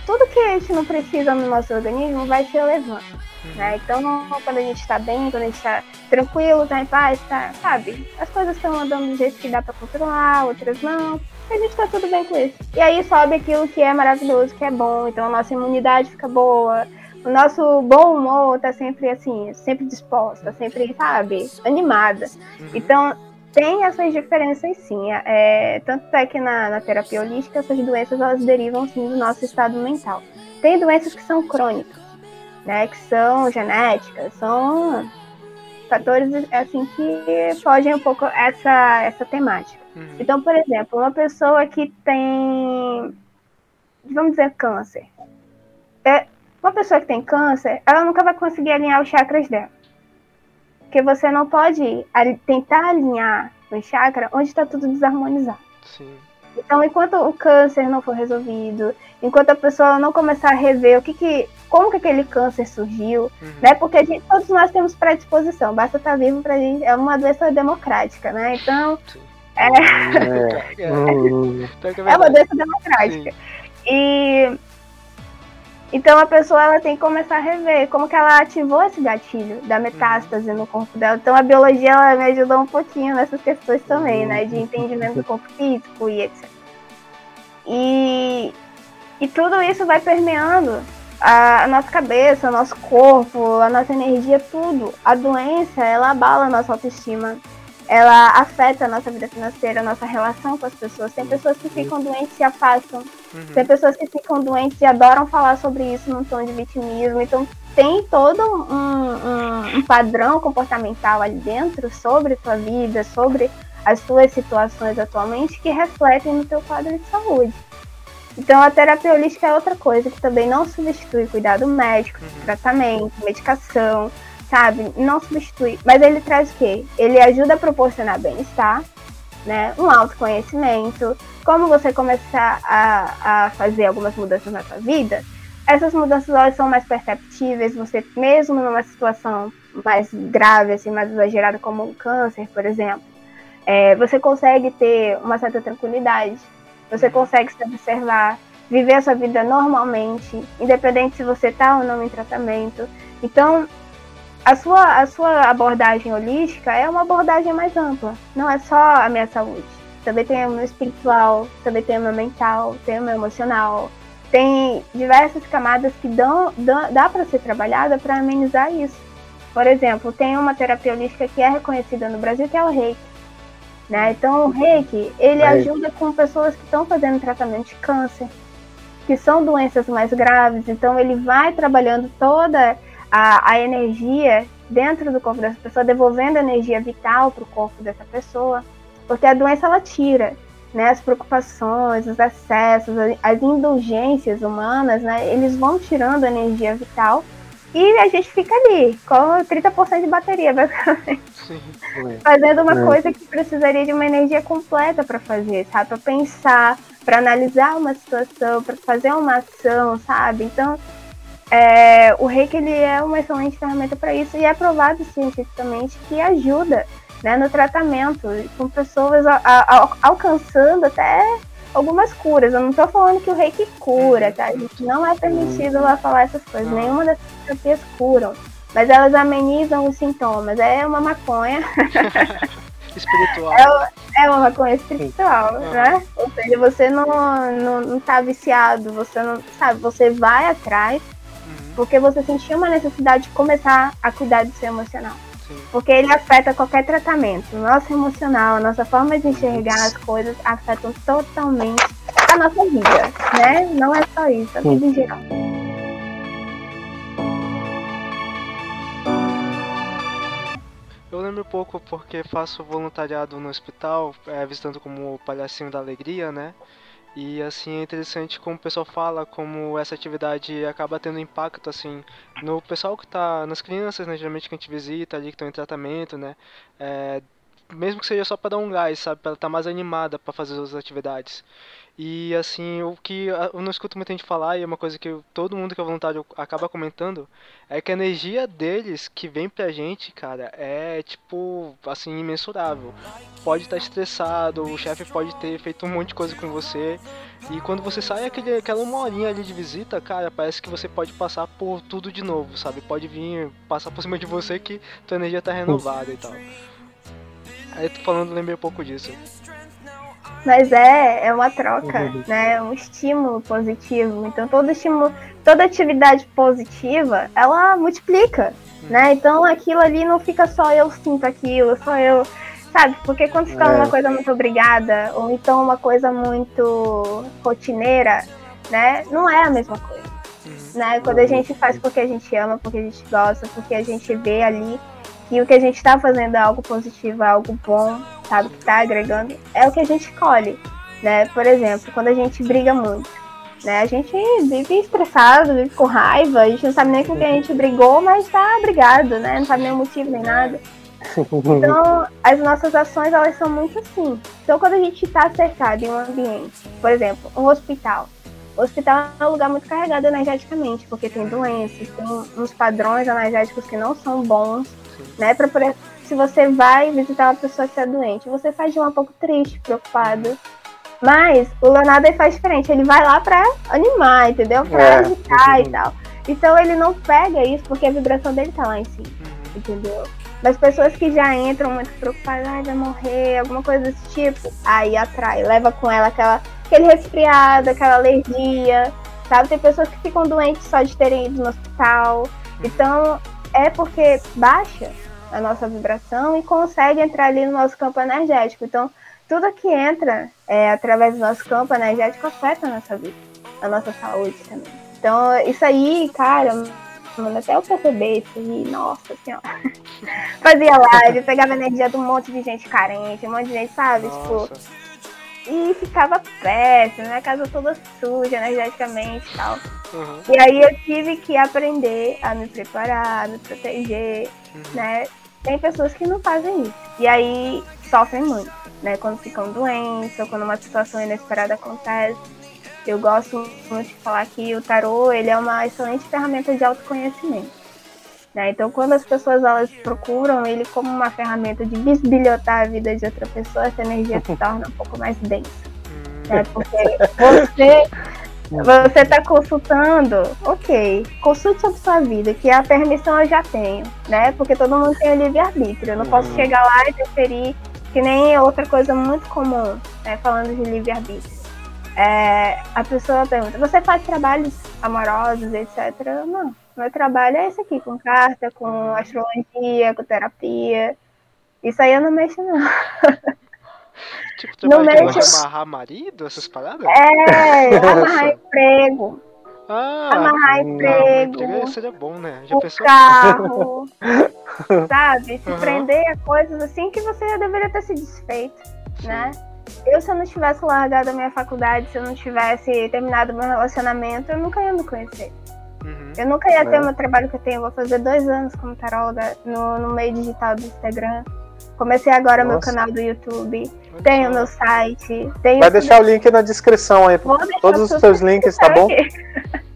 tudo que a gente não precisa no nosso organismo vai se elevando. Né? Então, quando a gente está bem, quando a gente está tranquilo, tá em paz, tá, sabe? As coisas estão andando do jeito que dá para controlar, outras não. A gente está tudo bem com isso. E aí sobe aquilo que é maravilhoso, que é bom. Então, a nossa imunidade fica boa. O nosso bom humor tá sempre assim, sempre disposta, sempre, sabe, animada. Uhum. Então, tem essas diferenças sim. É, tanto é que na, na, terapia holística essas doenças elas derivam sim do nosso estado mental. Tem doenças que são crônicas, né? Que são genéticas, são fatores assim que fogem um pouco essa, essa temática. Uhum. Então, por exemplo, uma pessoa que tem, vamos dizer, câncer. É, uma pessoa que tem câncer, ela nunca vai conseguir alinhar os chakras dela. Porque você não pode tentar alinhar no chakra onde está tudo desarmonizado. Sim. Então, enquanto o câncer não for resolvido, enquanto a pessoa não começar a rever o que, que como que aquele câncer surgiu, uhum. né? Porque gente, todos nós temos predisposição, basta estar tá vivo para gente. É uma doença democrática, né? Então, é, é, é, é uma doença democrática. Sim. E então a pessoa ela tem que começar a rever como que ela ativou esse gatilho da metástase no corpo dela. Então a biologia ela me ajudou um pouquinho nessas questões também, né, de entendimento do corpo físico e etc. E, e tudo isso vai permeando a, a nossa cabeça, o nosso corpo, a nossa energia, tudo. A doença ela abala a nossa autoestima, ela afeta a nossa vida financeira, a nossa relação com as pessoas. Tem pessoas que ficam doentes e afastam. Uhum. Tem pessoas que ficam doentes e adoram falar sobre isso num tom de vitimismo. Então tem todo um, um, um padrão comportamental ali dentro sobre tua vida, sobre as tuas situações atualmente que refletem no teu quadro de saúde. Então a terapia holística é outra coisa que também não substitui cuidado médico, uhum. tratamento, medicação sabe? Não substitui. Mas ele traz o quê? Ele ajuda a proporcionar bem-estar, né? Um autoconhecimento. Como você começar a, a fazer algumas mudanças na sua vida, essas mudanças elas são mais perceptíveis. Você, mesmo numa situação mais grave, assim, mais exagerada, como um câncer, por exemplo, é, você consegue ter uma certa tranquilidade. Você consegue se observar, viver a sua vida normalmente, independente se você está ou não em tratamento. Então, a sua, a sua abordagem holística é uma abordagem mais ampla. Não é só a minha saúde. Também tem o meu espiritual, também tem o meu mental, tem o meu emocional. Tem diversas camadas que dão, dão dá para ser trabalhada para amenizar isso. Por exemplo, tem uma terapia holística que é reconhecida no Brasil que é o Reiki. Né? Então o Reiki, ele ajuda com pessoas que estão fazendo tratamento de câncer, que são doenças mais graves, então ele vai trabalhando toda a, a energia dentro do corpo dessa pessoa, devolvendo energia vital para o corpo dessa pessoa, porque a doença ela tira né, as preocupações, os excessos, as indulgências humanas, né, eles vão tirando a energia vital e a gente fica ali com 30% de bateria, basicamente. Sim, Fazendo uma é. coisa que precisaria de uma energia completa para fazer, sabe? Para pensar, para analisar uma situação, para fazer uma ação, sabe? Então, é, o reiki ele é uma excelente ferramenta para isso e é provado cientificamente que ajuda né, no tratamento, com pessoas a, a, a, alcançando até algumas curas. Eu não estou falando que o reiki cura, tá? A gente não é permitido lá falar essas coisas. Nenhuma dessas terapias curam. Mas elas amenizam os sintomas. É uma maconha. espiritual. É, é uma maconha espiritual, né? Ou seja, você não, não, não tá viciado, você não, sabe, você vai atrás porque você sentiu uma necessidade de começar a cuidar do seu emocional. Sim. Porque ele afeta qualquer tratamento. O nosso emocional, a nossa forma de enxergar as coisas afetam totalmente a nossa vida, né? Não é só isso, a vida em geral. Eu lembro pouco porque faço voluntariado no hospital, é, visitando como palhacinho da alegria, né? E assim é interessante como o pessoal fala, como essa atividade acaba tendo impacto assim no pessoal que tá nas crianças, né, geralmente que a gente visita ali que estão em tratamento, né? É, mesmo que seja só para dar um gás, sabe, para estar tá mais animada para fazer as atividades. E assim, o que eu não escuto muita gente falar, e é uma coisa que todo mundo que é voluntário acaba comentando, é que a energia deles que vem pra gente, cara, é tipo, assim, imensurável. Pode estar estressado, o chefe pode ter feito um monte de coisa com você, e quando você sai aquele, aquela uma horinha ali de visita, cara, parece que você pode passar por tudo de novo, sabe? Pode vir, passar por cima de você que tua energia tá renovada e tal. Aí tô falando, lembrei um pouco disso. Mas é, é uma troca, uhum. né? É um estímulo positivo. Então todo estímulo, toda atividade positiva, ela multiplica, uhum. né? Então aquilo ali não fica só eu sinto aquilo, só eu, sabe? Porque quando fica é. uma coisa muito obrigada, ou então uma coisa muito rotineira, né? Não é a mesma coisa. Uhum. Né? Quando a gente faz porque a gente ama, porque a gente gosta, porque a gente vê ali que o que a gente está fazendo é algo positivo, é algo bom, sabe, que está agregando, é o que a gente escolhe, né? Por exemplo, quando a gente briga muito, né? A gente vive estressado, vive com raiva, a gente não sabe nem com quem a gente brigou, mas está brigado, né? Não sabe nem o motivo nem nada. Então, as nossas ações, elas são muito assim. Então, quando a gente está cercado em um ambiente, por exemplo, um hospital, o hospital é um lugar muito carregado energeticamente, porque tem doenças, tem uns padrões energéticos que não são bons, né? Pra, se você vai visitar uma pessoa que está doente, você faz de um pouco triste, preocupado. Mas o Leonardo faz diferente, ele vai lá pra animar, entendeu? Pra é, agitar e tal. Então ele não pega isso porque a vibração dele tá lá em cima, uhum. entendeu? Mas pessoas que já entram muito preocupadas, ah, vai morrer, alguma coisa desse tipo, aí atrai, leva com ela aquela, aquele resfriado, aquela alergia, sabe? Tem pessoas que ficam doentes só de terem ido no hospital. Então, é porque baixa a nossa vibração e consegue entrar ali no nosso campo energético. Então, tudo que entra é, através do nosso campo energético afeta a nossa vida, a nossa saúde também. Então, isso aí, cara, mano, até eu perceber isso aí, nossa senhora. Fazia live, pegava energia de um monte de gente carente, um monte de gente, sabe? Nossa. Tipo, e ficava péssimo, né? A casa toda suja energeticamente e tal. Uhum. E aí eu tive que aprender a me preparar, a me proteger, uhum. né? Tem pessoas que não fazem isso. E aí sofrem muito, né? Quando ficam doentes ou quando uma situação inesperada acontece. Eu gosto muito de falar que o tarô ele é uma excelente ferramenta de autoconhecimento. Né? Então, quando as pessoas elas procuram ele como uma ferramenta de bisbilhotar a vida de outra pessoa, essa energia se torna um pouco mais densa. Né? Porque você você está consultando, ok, consulte sobre sua vida, que a permissão eu já tenho, né? Porque todo mundo tem o livre-arbítrio. Eu não posso uhum. chegar lá e deferir, que nem outra coisa muito comum, né? Falando de livre-arbítrio. É, a pessoa pergunta, você faz trabalhos amorosos, etc? Não. Meu trabalho é esse aqui, com carta, com astrologia, com terapia. Isso aí eu não mexo, não. Tipo, trabalho não mexo... amarrar marido, essas paradas? É, amarrar emprego. Ah, amarrar hum, emprego. emprego seria bom, né? Já o pensou? carro. sabe? Se uhum. prender a coisas assim que você já deveria ter se desfeito, Sim. né? Eu, se eu não tivesse largado a minha faculdade, se eu não tivesse terminado meu relacionamento, eu nunca ia me conhecer. Uhum. Eu nunca ia ter o meu trabalho que eu tenho. vou fazer dois anos como taróloga no, no meio digital do Instagram. Comecei agora Nossa. meu canal do YouTube. Tenho meu site. Tenho vai deixar o link na descrição aí. Todos os seus links, tá bom?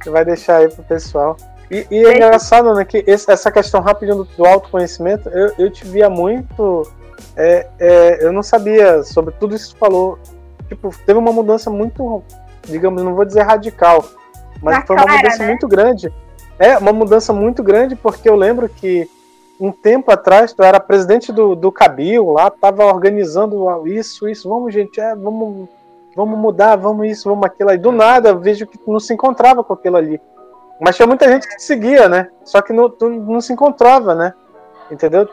Você vai deixar aí pro pessoal. E, e é engraçado, né, que esse, essa questão rapidinho do, do autoconhecimento, eu, eu te via muito. É, é, eu não sabia sobre tudo isso que você falou. Tipo, teve uma mudança muito, digamos, não vou dizer radical, mas Na foi uma mudança né? muito grande. É, uma mudança muito grande, porque eu lembro que um tempo atrás tu era presidente do, do Cabil lá, tava organizando isso, isso, vamos, gente, é, vamos, vamos mudar, vamos isso, vamos aquilo. Aí do nada vejo que tu não se encontrava com aquilo ali. Mas tinha muita gente que te seguia, né? Só que não, tu não se encontrava, né? Entendeu?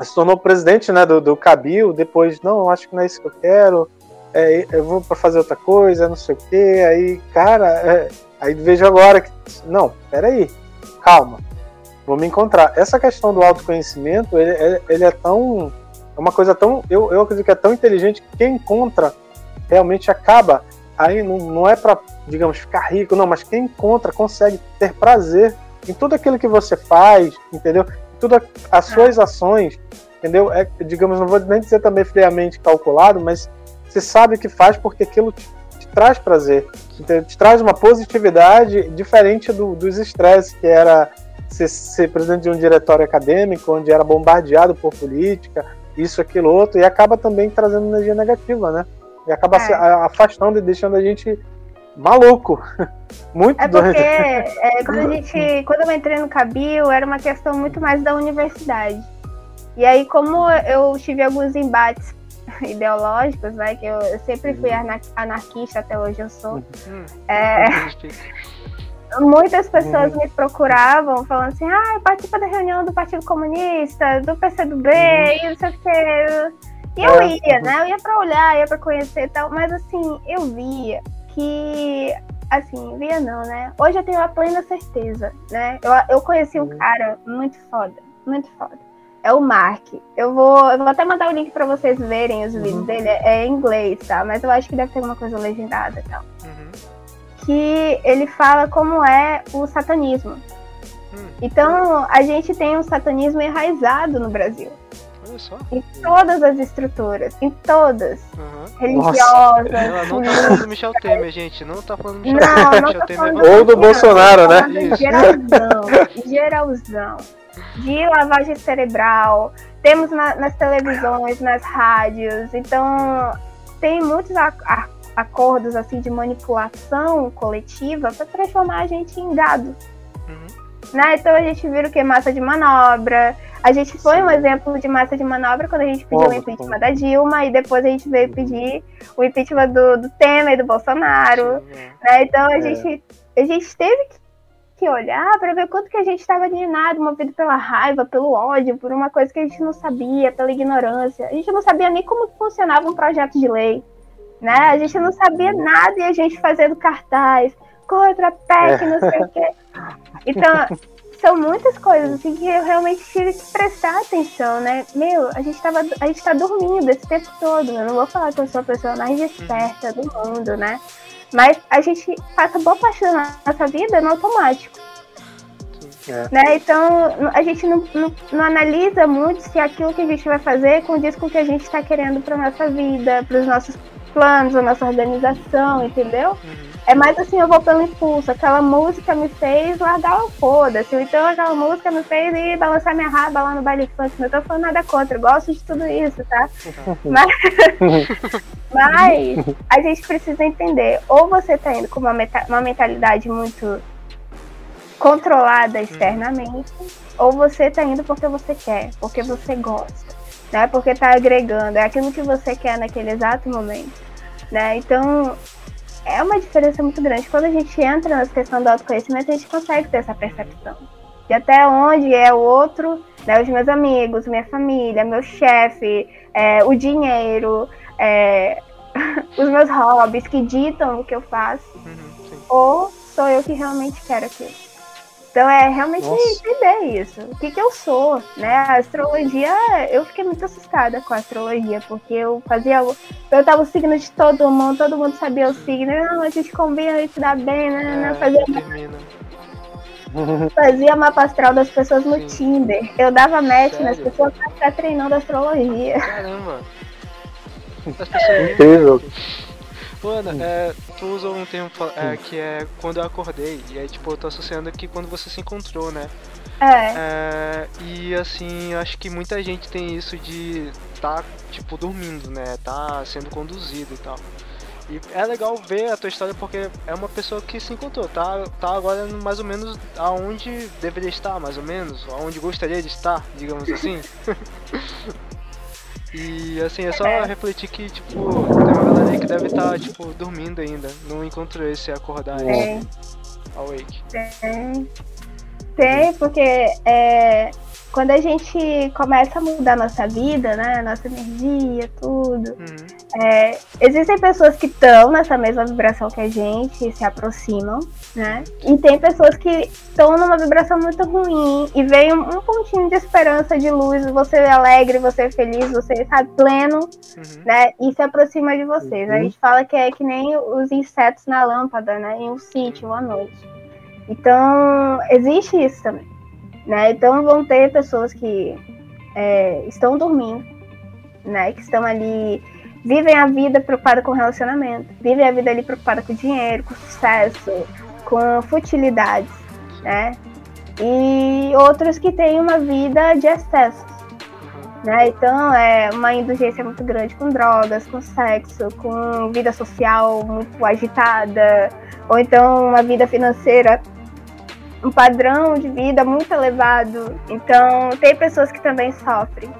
Se tornou presidente né, do, do Cabil, depois, não, acho que não é isso que eu quero, é, eu vou para fazer outra coisa, não sei o quê. Aí, cara, é, Aí vejo agora que, não, peraí, calma, vou me encontrar. Essa questão do autoconhecimento, ele, ele, ele é tão. É uma coisa tão. Eu, eu acredito que é tão inteligente que quem encontra realmente acaba aí não, não é para, digamos, ficar rico, não, mas quem encontra consegue ter prazer em tudo aquilo que você faz, entendeu? Em todas as suas ações, entendeu? É, digamos, não vou nem dizer também friamente calculado, mas você sabe que faz porque aquilo te, te traz prazer, entendeu? te traz uma positividade diferente do, dos estresses que era ser, ser presidente de um diretório acadêmico, onde era bombardeado por política, isso, aquilo, outro, e acaba também trazendo energia negativa, né? E acaba É. afastando e deixando a gente maluco. Muito É porque doido. é, quando a gente. Quando eu entrei no Cabil, era uma questão muito mais da universidade. E aí, como eu tive alguns embates ideológicos, né? Que eu, eu sempre fui anar- anarquista, até hoje eu sou. Hum, É, muitas pessoas me procuravam falando assim, ah, participa da reunião do Partido Comunista, do PCdoB, e não sei o que. E eu É, ia, uhum. né? Eu ia pra olhar, ia pra conhecer e tal, mas assim, eu via que. Assim, via não, né? Hoje eu tenho a plena certeza, né? Eu, eu conheci um Uhum. cara muito foda, muito foda. É o Mark. Eu vou, eu vou até mandar o link pra vocês verem os Uhum. vídeos dele. É em inglês, tá? Mas eu acho que deve ter alguma coisa legendada e tal Uhum. Que ele fala como é o satanismo. Hum. Então, a gente tem um satanismo enraizado no Brasil, Olha só. em todas as estruturas, em todas, Uhum. religiosas. Ela não tá falando do Michel Temer, gente. Não tá falando do Michel Não, Temer. não Michel tô Temer falando vai- Ou do Bolsonaro, né? Isso. Geralzão, geralzão. De lavagem cerebral. Temos na- nas televisões, nas rádios. Então, tem muitos acordos assim de manipulação coletiva para transformar a gente em gado. Uhum. Né? Então a gente vira o que? Massa de manobra. A gente foi um Sim. exemplo de massa de manobra quando a gente pediu o Como? impeachment da Dilma e depois a gente veio pedir o impeachment do, do Temer e do Bolsonaro. Sim, é. Né? Então a, É. gente, a gente teve que- que olhar para ver quanto que a gente estava alienado, movido pela raiva, pelo ódio, por uma coisa que a gente não sabia, pela ignorância. A gente não sabia nem como funcionava um projeto de lei. Né? A gente não sabia nada e a gente fazendo cartaz contra PEC, não sei o quê. Então, são muitas coisas assim que eu realmente tive que prestar atenção, né? Meu, a gente tava, a gente tá dormindo esse tempo todo. Eu não vou falar que eu sou a pessoa mais esperta do mundo, né? Mas a gente passa boa parte da nossa vida no automático. É. Né? Então a gente não, não, não analisa muito se aquilo que a gente vai fazer condiz com o que a gente está querendo para nossa vida, para os nossos planos, a nossa organização, entendeu? Uhum. É mais assim, eu vou pelo impulso. Aquela música me fez largar o foda-se. Então aquela música me fez ir balançar minha raba lá no baile funk. Não tô falando nada contra, eu gosto de tudo isso, tá? Mas, mas a gente precisa entender. Ou você tá indo com uma, meta- uma mentalidade muito controlada externamente, ou você tá indo porque você quer, porque você gosta, né? Porque tá agregando, é aquilo que você quer naquele exato momento, né? Então, é uma diferença muito grande. Quando a gente entra na questão do autoconhecimento, a gente consegue ter essa percepção. De até onde é o outro, né? Os meus amigos, minha família, meu chefe, é, o dinheiro, é, os meus hobbies que ditam o que eu faço, Uhum, ou sou eu que realmente quero aquilo. Então é realmente Nossa. entender isso. O que, que eu sou, né? A astrologia, eu fiquei muito assustada com a astrologia, porque eu fazia. Eu tava o signo de todo mundo, todo mundo sabia o signo. Não, a gente combina, a gente dá bem, né? né, É, Fazia, fazia mapa astral das pessoas no Sim. Tinder. Eu dava match nas Sério? pessoas pra ficar treinando astrologia. Caramba. As pessoas Incrível. Mano, é, tu usou um termo é, que é quando eu acordei. E aí, tipo, eu tô associando aqui quando você se encontrou, né? É, É, e assim, eu acho que muita gente tem isso de tá, tipo, dormindo, né? Tá sendo conduzido e tal. E é legal ver a tua história porque é uma pessoa que se encontrou, tá, tá agora mais ou menos aonde deveria estar, mais ou menos, aonde gostaria de estar, digamos assim. e assim, é só refletir que, tipo, tem uma galera aí que deve estar, tipo, dormindo ainda, não encontrou esse acordar, É. awake. Tem. Tem, porque é, quando a gente começa a mudar nossa vida, né? Nossa energia, tudo. Uhum. É, existem pessoas que estão nessa mesma vibração que a gente, se aproximam, né? E tem pessoas que estão numa vibração muito ruim e vem um, um pontinho de esperança, de luz, você é alegre, você é feliz, você está pleno, Uhum. né? E se aproxima de vocês. A Uhum. gente fala que é que nem os insetos na lâmpada, né? Em um sítio à noite. Então, existe isso também. Né? Então vão ter pessoas que é, estão dormindo, né? Que estão ali, vivem a vida preocupada com relacionamento, vivem a vida ali preocupada com dinheiro, com sucesso, com futilidades, né? E outros que têm uma vida de excessos. Né? Então é uma indulgência muito grande com drogas, com sexo, com vida social muito agitada, ou então uma vida financeira um padrão de vida muito elevado. Então, tem pessoas que também sofrem.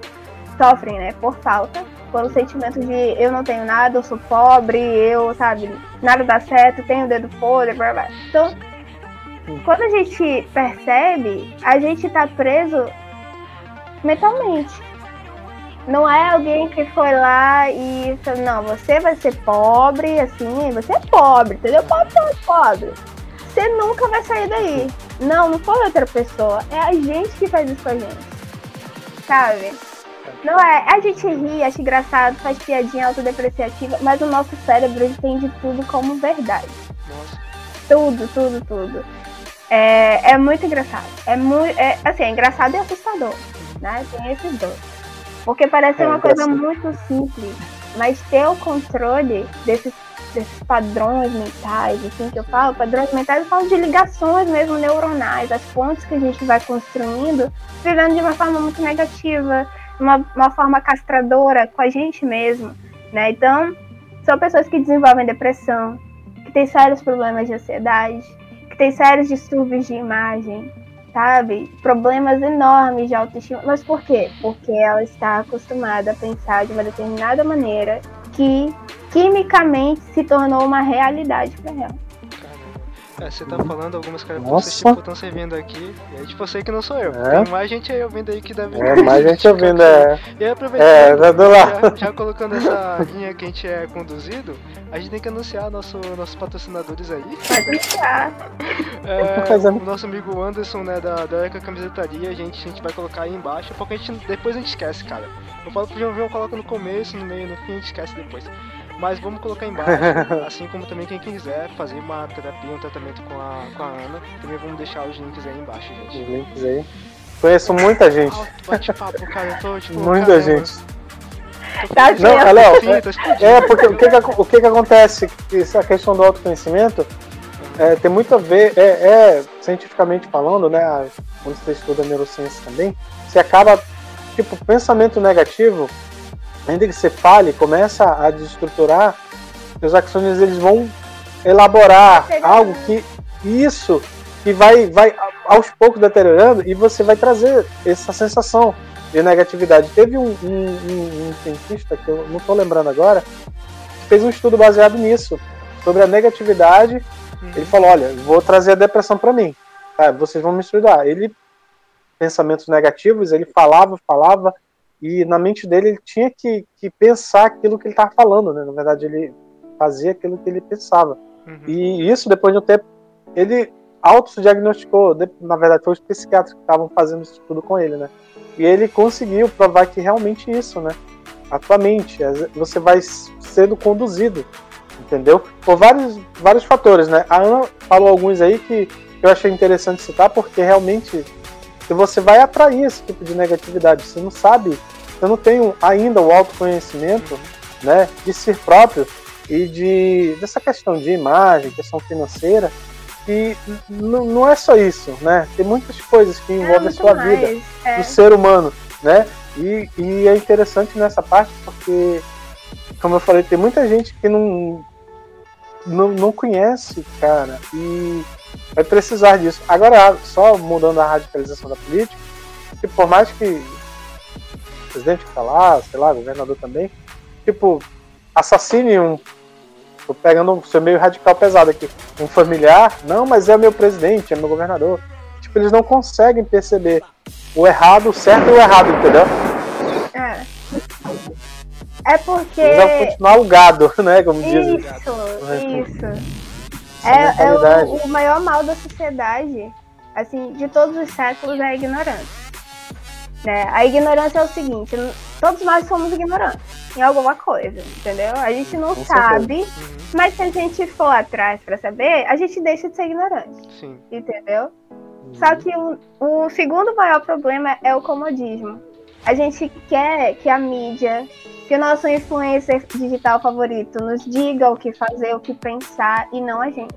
Sofrem, né? Por falta. Por um sentimento de eu não tenho nada, eu sou pobre, eu, sabe, nada dá certo, tenho o dedo podre, blá, blá. Então, quando a gente percebe, a gente tá preso mentalmente. Não é alguém que foi lá e falou, não, você vai ser pobre, assim, você é pobre, entendeu? Pobre, pobre, pobre. Você nunca vai sair daí. Não, não foi outra pessoa. É a gente que faz isso com a gente. Sabe? Não é. A gente ri, acha engraçado, faz piadinha autodepreciativa, mas o nosso cérebro entende tudo como verdade. Nossa. Tudo, tudo, tudo. É, é muito engraçado. É muito. É, assim, é engraçado e assustador. Né? Tem esses dois. Porque parece É, uma coisa muito simples. Mas ter o controle desses, desses padrões mentais, assim que eu falo, padrões mentais, eu falo de ligações mesmo neuronais, as pontes que a gente vai construindo, vivendo de uma forma muito negativa, uma, uma forma castradora com a gente mesmo. Né? Então, são pessoas que desenvolvem depressão, que têm sérios problemas de ansiedade, que têm sérios distúrbios de imagem, sabe? Problemas enormes de autoestima. Mas por quê? Porque ela está acostumada a pensar de uma determinada maneira que quimicamente se tornou uma realidade para ela. É, você tá falando algumas Nossa. tipo, estão servindo aqui. E aí, tipo, eu sei que não sou eu. É? Tem mais gente aí ouvindo aí que deve. É, mais gente ouvindo, é. E aí, aproveitando, É, tá do lado. já, já colocando essa linha que a gente é conduzido, a gente tem que anunciar nosso, nossos patrocinadores aí. Pode deixar. É, Fazendo. o nosso amigo Anderson, né, da, da Eca Camisetaria, a gente, a gente vai colocar aí embaixo, porque a gente, depois a gente esquece, cara. Eu falo pro João Vião, coloca no começo, no meio, no fim, a gente esquece depois. Mas vamos colocar embaixo, assim como também quem quiser fazer uma terapia, um tratamento com a, com a Ana, também vamos deixar os links aí embaixo, Os gente. links aí. Conheço muita gente. Alto bate-papo, cara, eu tô tipo. Muita caramba, gente. Tá Não, é, Léo. É, porque o que, que, o que, que acontece? Essa questão do autoconhecimento é, tem muito a ver, é, é, cientificamente falando, né? Quando você estuda neurociência também, você acaba, tipo, pensamento negativo, ainda que você fale, começa a desestruturar, seus axônios eles vão elaborar algo que isso que vai, vai aos poucos deteriorando e você vai trazer essa sensação de negatividade. Teve um, um- um- um cientista, que eu não estou lembrando agora, que fez um estudo baseado nisso, sobre a negatividade. Ele falou: Olha, vou trazer a depressão para mim, tá? vocês vão me estudar. Ele, pensamentos negativos, ele falava, falava, e na mente dele ele tinha que, que pensar aquilo que ele estava falando, né? Na verdade, ele fazia aquilo que ele pensava. Uhum. E isso, depois de um tempo, ele auto-diagnosticou. Na verdade, foi os psiquiatras que estavam fazendo isso tudo com ele, né? E ele conseguiu provar que realmente isso, né? A tua mente, você vai sendo conduzido, entendeu? Por vários, vários fatores, né? A Ana falou alguns aí que eu achei interessante citar, porque realmente você vai atrair esse tipo de negatividade. Você não sabe, você não um- ainda o autoconhecimento, né, de si próprio e de dessa questão de imagem, questão financeira, que não é só isso, né? Tem muitas coisas que É envolvem a muito sua mais, vida, é. do ser humano, né? E, e é interessante nessa parte porque, como eu falei, tem muita gente que não não, não conhece, cara, e vai precisar disso. Agora, só mudando a radicalização da política, que por mais que presidente que tá lá, sei lá, governador também, tipo, assassine um. Tô pegando um ser meio radical pesado aqui. Um familiar, não, mas é meu presidente, é meu governador. Tipo, eles não conseguem perceber o errado, o certo e o errado, entendeu? É. É porque. Eles vão continuar o gado, né? Como dizem. Isso, isso. É, é o, o maior mal da sociedade, assim, de todos os séculos é a ignorância. Né? A ignorância é o seguinte, todos nós somos ignorantes em alguma coisa, entendeu? A gente não Com sabe, Uhum. mas se a gente for atrás pra saber, a gente deixa de ser ignorante, Sim. entendeu? Só que o, o segundo maior problema é o comodismo. A gente quer que a mídia, que o nosso influencer digital favorito nos diga o que fazer, o que pensar e não a gente.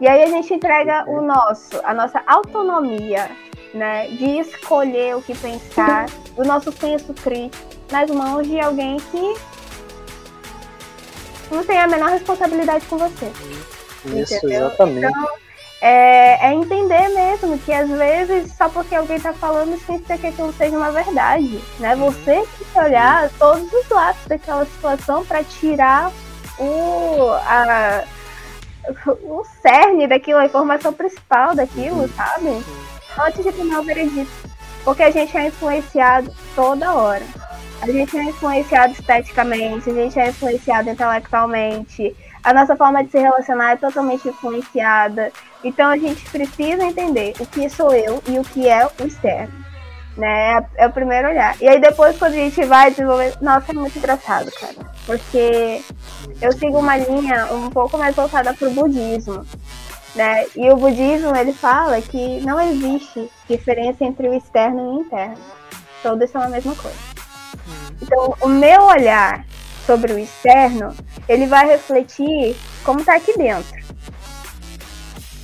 E aí a gente entrega o nosso, a nossa autonomia, né, de escolher o que pensar, o nosso senso crítico nas mãos de alguém que não tem a menor responsabilidade com você. Isso, entendeu? exatamente. Então, é, é entender mesmo que às vezes só porque alguém tá falando significa que aquilo seja uma verdade, né? Você tem que olhar todos os lados daquela situação para tirar o, a, o cerne daquilo, a informação principal daquilo, sabe? Antes de tomar o veredito. Porque a gente é influenciado toda hora. A gente é influenciado esteticamente, a gente é influenciado intelectualmente, a nossa forma de se relacionar é totalmente influenciada. Então a gente precisa entender o que sou eu e o que é o externo. Né? É o primeiro olhar. E aí depois quando a gente vai desenvolver. Nossa, é muito engraçado, cara. Porque eu sigo uma linha um pouco mais voltada pro budismo. Né? E o budismo ele fala que não existe diferença entre o externo e o interno. Todos são a mesma coisa. Então, o meu olhar sobre o externo, ele vai refletir como tá aqui dentro.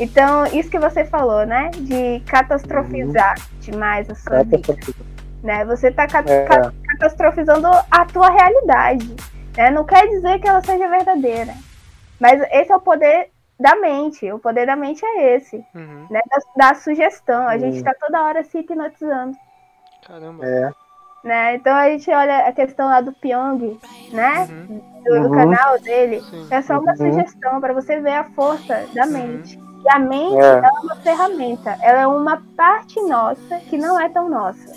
Então, isso que você falou, né? De catastrofizar demais a sua vida. Né? Você tá cat É. ca- catastrofizando a tua realidade. Né? Não quer dizer que ela seja verdadeira. Mas esse é o poder da mente. O poder da mente é esse. Uhum. Né? Da, da sugestão. A gente Hum. tá toda hora se hipnotizando. Caramba. É. Né? Então a gente olha a questão lá do Pyong, né? Uhum. Do, do Uhum. canal dele. Sim. É só uma Uhum. sugestão para você ver a força da mente. E a mente É. ela é uma ferramenta. Ela é uma parte nossa que não é tão nossa.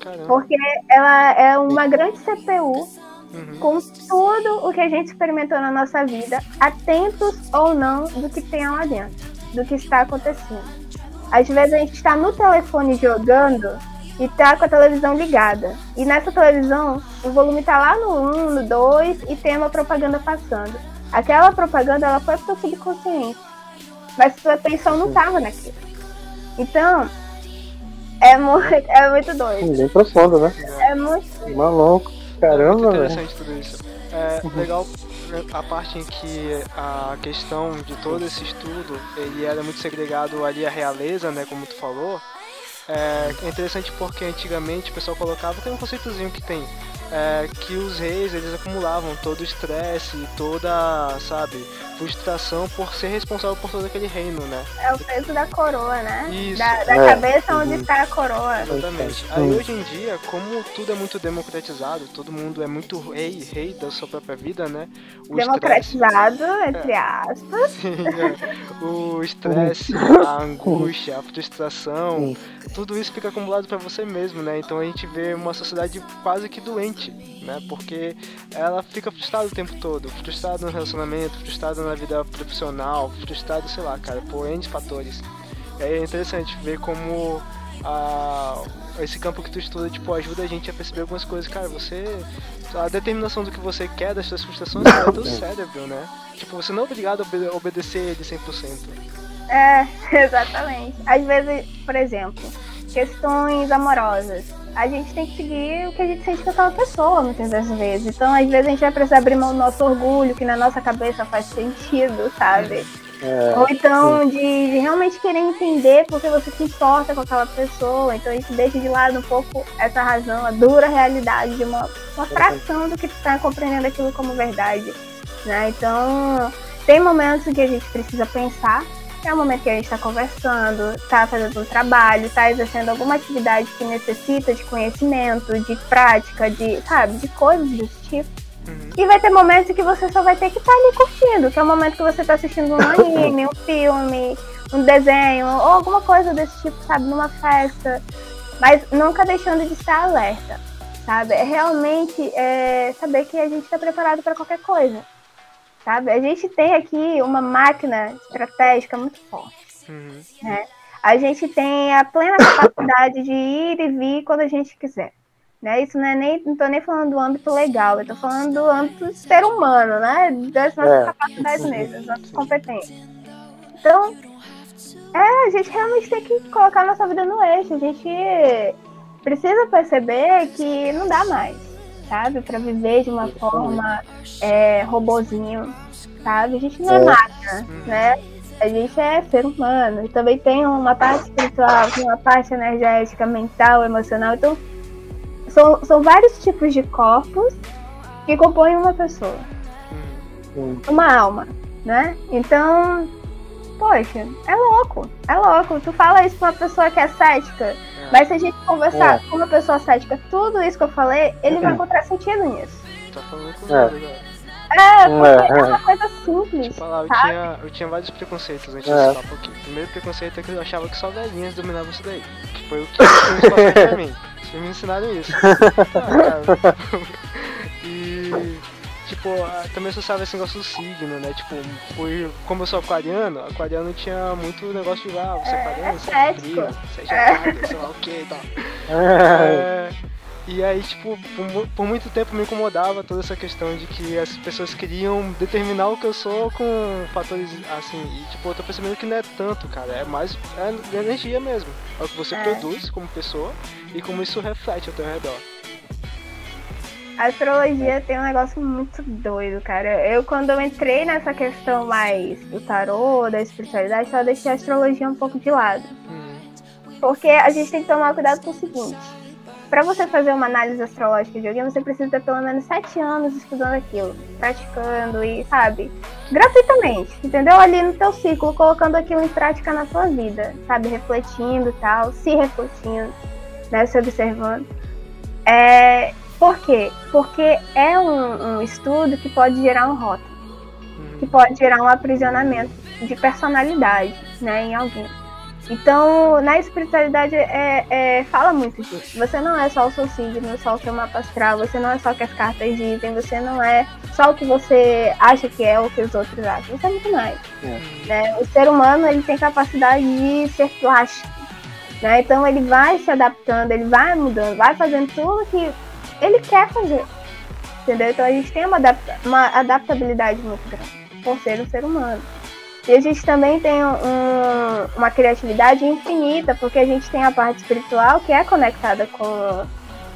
Caramba. Porque ela é uma grande CPU Uhum. com tudo o que a gente experimentou na nossa vida, atentos ou não do que tem lá dentro, do que está acontecendo. Às vezes a gente está no telefone jogando e tá com a televisão ligada. E nessa televisão, o volume tá lá no 1, no 2 e tem uma propaganda passando. Aquela propaganda ela foi pro seu subconsciente. Mas sua atenção não tava naquilo. Então, é muito, é muito doido. Bem profundo, né? É muito. Maluco. Muito Caramba, velho. interessante tudo isso. É legal a parte em que a questão de todo esse estudo ele era muito segregado ali à realeza, né, como tu falou. É interessante porque antigamente o pessoal colocava, tem um conceitozinho que tem, é, que os reis eles acumulavam todo o estresse, toda, sabe, frustração por ser responsável por todo aquele reino, né? É o peso da coroa, né? Isso. Da, da É. cabeça onde Uhum. está a coroa. Exatamente. Sim. Aí hoje em dia, como tudo é muito democratizado, todo mundo é muito rei, rei da sua própria vida, né? O estresse- Democratizado, entre aspas. Sim, é. O estresse, a angústia, a frustração, tudo isso fica acumulado pra você mesmo, né? Então a gente vê uma sociedade quase que doente, né? Porque ela fica frustrada o tempo todo, frustrada no relacionamento, frustrada na vida profissional, frustrada, sei lá, cara, por N fatores. E aí é interessante ver como a, esse campo que tu estuda, tipo, ajuda a gente a perceber algumas coisas. Cara, você. A determinação do que você quer, das suas frustrações, é do cérebro, né? Tipo, você não é obrigado a obede- obedecer ele 100%. É, exatamente. Às vezes, por exemplo, questões amorosas. A gente tem que seguir o que a gente sente com aquela pessoa, muitas das vezes. Então, às vezes, a gente vai precisar abrir mão do nosso orgulho, que na nossa cabeça faz sentido, sabe? É. Ou então de, de realmente querer entender porque você se importa com aquela pessoa. Então a gente deixa de lado um pouco essa razão, a dura realidade de uma, uma fração do que está compreendendo aquilo como verdade. Né? Então tem momentos em que a gente precisa pensar. É o momento que a gente está conversando, está fazendo um trabalho, está exercendo alguma atividade que necessita de conhecimento, de prática, de, sabe, de coisas desse tipo. Uhum. E vai ter momentos que você só vai ter que estar ali curtindo, que é o momento que você tá assistindo um anime, um filme, um desenho ou alguma coisa desse tipo, sabe, numa festa, mas nunca deixando de estar alerta, sabe? É realmente é, saber que a gente está preparado para qualquer coisa, sabe? A gente tem aqui uma máquina estratégica muito forte, Uhum. né? A gente tem a plena capacidade de ir e vir quando a gente quiser. Né? Isso não é nem, não tô nem falando do âmbito legal, eu tô falando do âmbito ser humano, né? Das nossas É. capacidades mesmo, das nossas competências. Então, é, a gente realmente tem que colocar nossa vida no eixo. A gente precisa perceber que não dá mais, sabe? Pra viver de uma forma é, robozinho, sabe? A gente não é É. máquina, né? A gente é ser humano. E também tem uma parte espiritual, tem uma parte energética, mental, emocional. Então, são, são vários tipos de corpos que compõem uma pessoa uma alma, né? Então, poxa, é louco, é louco. Tu fala isso pra uma pessoa que é cética, mas se a gente conversar É. com uma pessoa cética, tudo isso que eu falei, ele vai encontrar sentido nisso. Tá falando comigo É. agora. É, Não porque é, é é. uma coisa simples. Tipo, lá, eu sabe? tinha, eu tinha vários preconceitos antes É. desse papo aqui. O primeiro preconceito é que eu achava que só velhinhas dominavam isso daí. Que foi o que passaram pra mim. Filmes me ensinaram isso. Ah, cara. e. Tipo, também associava esse negócio do signo, né? Tipo, fui, como eu sou aquariano, aquariano tinha muito negócio de, ah, você é aquariano, você é frio, você é gelado, sei lá o que e tal. É. É, e aí, tipo, por, por muito tempo me incomodava toda essa questão de que as pessoas queriam determinar o que eu sou com fatores assim. E, tipo, eu tô percebendo que não é tanto, cara. É mais é energia mesmo. É o que você É. produz como pessoa e como isso reflete ao teu redor. A astrologia tem um negócio muito doido, cara. Eu, quando eu entrei nessa questão mais do tarô, da espiritualidade, só deixei a astrologia um pouco de lado. Porque a gente tem que tomar cuidado com o seguinte: para você fazer uma análise astrológica de alguém, você precisa ter pelo menos sete anos estudando aquilo, praticando e, sabe, gratuitamente, entendeu? Ali no teu ciclo, colocando aquilo em prática na tua vida, sabe? Refletindo e tal, se refletindo, né? Se observando. É, por quê? Porque é um, um estudo que pode gerar um rótulo que hum, pode gerar um aprisionamento de personalidade né, em alguém. Então, na espiritualidade, é, é, fala muito disso. Você não é só o seu signo, só o seu mapa astral, você não é só o que as cartas dizem, você não é só o que você acha que é ou o que os outros acham. Você é muito mais. Né? O ser humano ele tem capacidade de ser plástico. Né? Então, ele vai se adaptando, ele vai mudando, vai fazendo tudo que ele quer fazer. Entendeu? Então, a gente tem uma, adapta- uma adaptabilidade muito grande por ser um ser humano. E a gente também tem um- uma criatividade infinita, porque a gente tem a parte espiritual que é conectada com,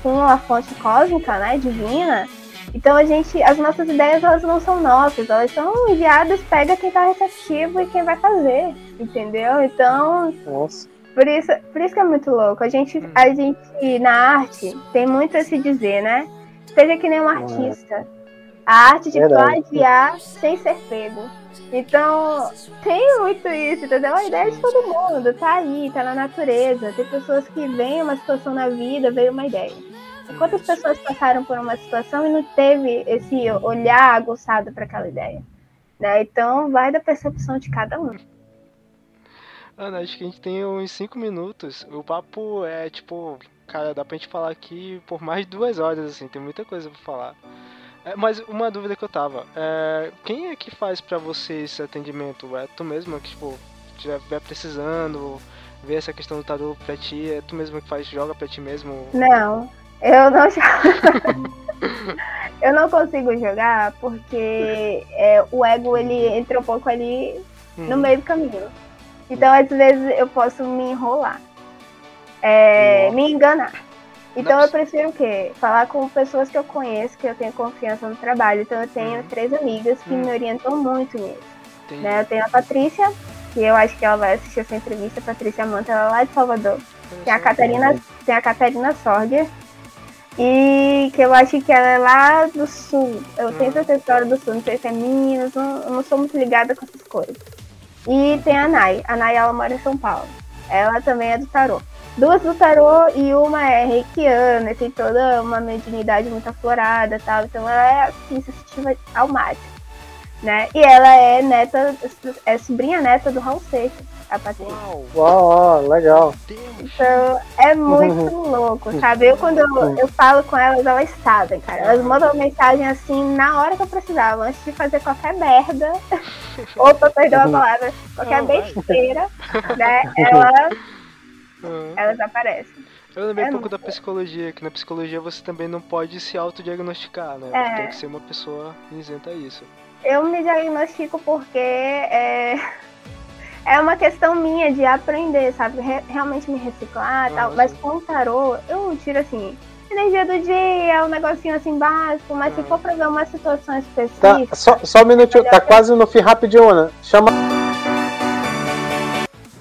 com a fonte cósmica, né, divina. Então a gente, as nossas ideias elas não são nossas, elas são enviadas, pega quem tá receptivo e quem vai fazer, entendeu? Então Nossa. Por isso, por isso que é muito louco. A gente, a gente na arte tem muito a se dizer, né? Seja que nem um artista. A arte de Verdade. plagiar sem ser pego. Então, tem muito isso, entendeu? A ideia de todo mundo tá aí, tá na natureza. Tem pessoas que veem uma situação na vida, veio uma ideia. E Quantas pessoas passaram por uma situação e não teve esse olhar aguçado para aquela ideia? Né? Então, vai da percepção de cada um. Ana, acho que a gente tem uns 5 minutos. O papo é tipo, cara, dá pra gente falar aqui por mais de duas horas, assim, tem muita coisa pra falar. É, mas uma dúvida que eu tava, é, quem é que faz pra você esse atendimento? É tu mesmo que, tipo, estiver precisando, ver essa questão do tarô pra ti, é tu mesmo que faz, joga pra ti mesmo? Não, eu não jogo. eu não consigo jogar porque é, o ego ele entra um pouco ali no Hum, meio do caminho. Então, às vezes, eu posso me enrolar, é, me enganar. Então, Nossa. eu prefiro o quê? Falar com pessoas que eu conheço, que eu tenho confiança no trabalho. Então, eu tenho Uhum. três amigas que Hum. me orientam muito nisso. entendi. Né? Eu tenho a Patrícia, que eu acho que ela vai assistir essa entrevista. A Patrícia Manta, ela é lá de Salvador. Tem a Catarina, tem a Catarina Sorger. E que eu acho que ela é lá do sul. Eu tenho Hum. que ela é do sul, não sei se é Minas, não, eu não sou muito ligada com essas coisas. E tem a Nai. A Nai ela mora em São Paulo. Ela também é do tarô. Duas do tarô e uma é reikiana, tem toda uma mediunidade muito aflorada tal. Então ela é assim, sensitiva ao máximo. Né? E ela é neta, é sobrinha neta do Raul Seixas. a Patrícia. Uau! Uau, legal. Então, é muito louco, sabe? Eu, quando eu, eu falo com elas, elas sabem, cara. Elas mandam mensagem assim na hora que eu precisava, antes de fazer qualquer merda. Opa, perdão a palavra. Qualquer besteira, né? Elas, elas aparecem. Eu lembrei É um pouco da psicologia, que na psicologia você também não pode se autodiagnosticar, né? É. Tem que ser uma pessoa isenta a isso. Eu me diagnostico porque é, é uma questão minha de aprender, sabe? Re- realmente me reciclar e tal. Ah, Mas com o tarô, eu tiro assim. Energia do dia, um negocinho assim básico, mas se Ah. for pra ver uma situação Tá, específica. só, só um minutinho, tá quase no fim rapidinho, Ana. Chama.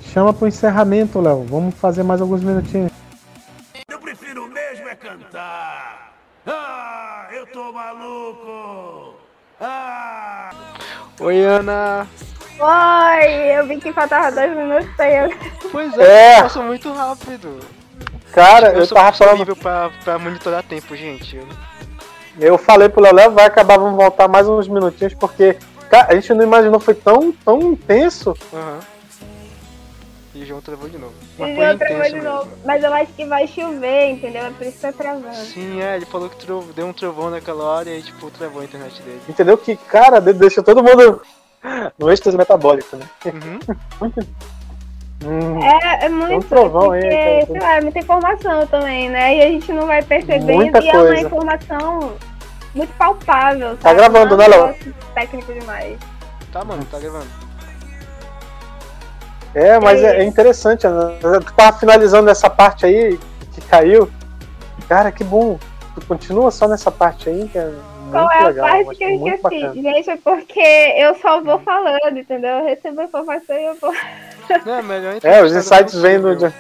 Chama pro encerramento, Léo. Vamos fazer mais alguns minutinhos. Eu prefiro mesmo é cantar. Ah, eu tô maluco. Ah! Oi, Ana! Oi, eu vi que faltava dois minutos pra eu. Pois é, É. passa muito rápido. Cara, eu eu sou tava falando. disponível pra, pra monitorar tempo, gente. Eu- falei pro Léo, vai acabar, vamos voltar mais uns minutinhos, porque cara, a gente não imaginou, foi tão, tão intenso. Aham. E o João travou de novo. Mas foi eu travou de mesmo. novo. Mas eu acho que vai chover, entendeu? É por isso que tá travando. Sim, é, ele falou que tro- deu um trovão naquela hora e aí, tipo, travou a internet dele. Entendeu? Que, cara, de- deixa todo mundo no êxtase metabólico, né? Uhum. Hum, É, é muito. um trovão aí, porque, cara. sei lá, é muita informação também, né? E a gente não vai percebendo. Muita e é uma coisa. informação muito palpável. Tá sabe? gravando, Não é né, Léo? Técnico demais. Tá, mano, tá gravando. É, mas É é, interessante, né? Eu tava finalizando essa parte aí que caiu. Cara, que bom. Tu continua só nessa parte aí, que é muito Qual é legal. a parte acho que eu esqueci? bacana. Gente, é porque eu só vou falando, entendeu? Eu recebo a informação e eu vou. Não, é melhor É, os insights vêm do.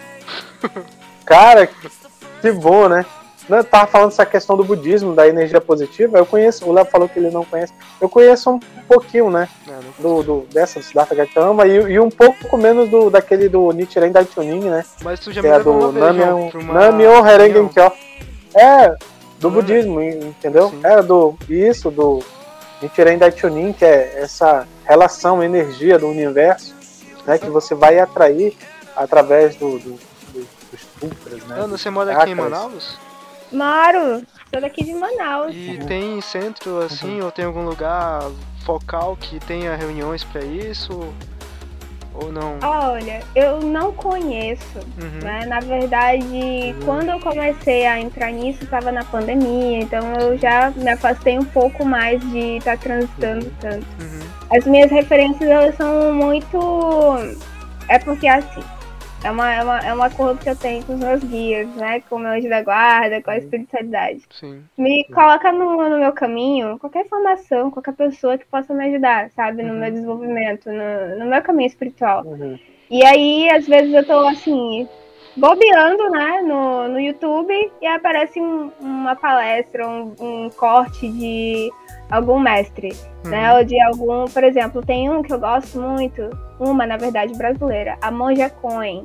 Cara, que bom, né? Não, Eu tava falando essa questão do budismo, da energia positiva. Eu conheço, o Léo falou que ele não conhece. Eu conheço um pouquinho, né? É, não- Do, do, dessa, do Siddhartha Gautama e, e um pouco menos do, daquele do Nichiren Daitunin, né? Mas tu já Que me é do Namyo uma Herengen. Kyo. É, do Ah, budismo, entendeu? sim. Era do. Isso, do Nichiren Daitunin, que é essa relação, energia do universo, né? Que você vai atrair através do, do, do- dos sutras, né? Você mora aqui em. Manaus? Moro, sou daqui de Manaus. E tem centro assim, ou tem algum lugar focal que tenha reuniões pra isso? Ou não? Olha, eu não conheço, Uhum. né? Na verdade, quando eu comecei a entrar nisso, estava na pandemia, então eu já me afastei um pouco mais de estar transitando tanto. Uhum. As minhas referências, elas são muito... É porque, assim, é uma, é uma, é um acordo que eu tenho com os meus guias, né? Com o meu anjo da guarda, com a espiritualidade. Sim. Me coloca no, no meu caminho qualquer informação, qualquer pessoa que possa me ajudar, sabe? No Uhum. meu desenvolvimento, no, no meu caminho espiritual. Uhum. E aí, às vezes eu tô assim, bobeando, né, no, no YouTube e aparece um- uma palestra, um, um corte de algum mestre, né? Uhum. Ou de algum, por exemplo, tem um que eu gosto muito, uma, na verdade, brasileira, a Monja Coen.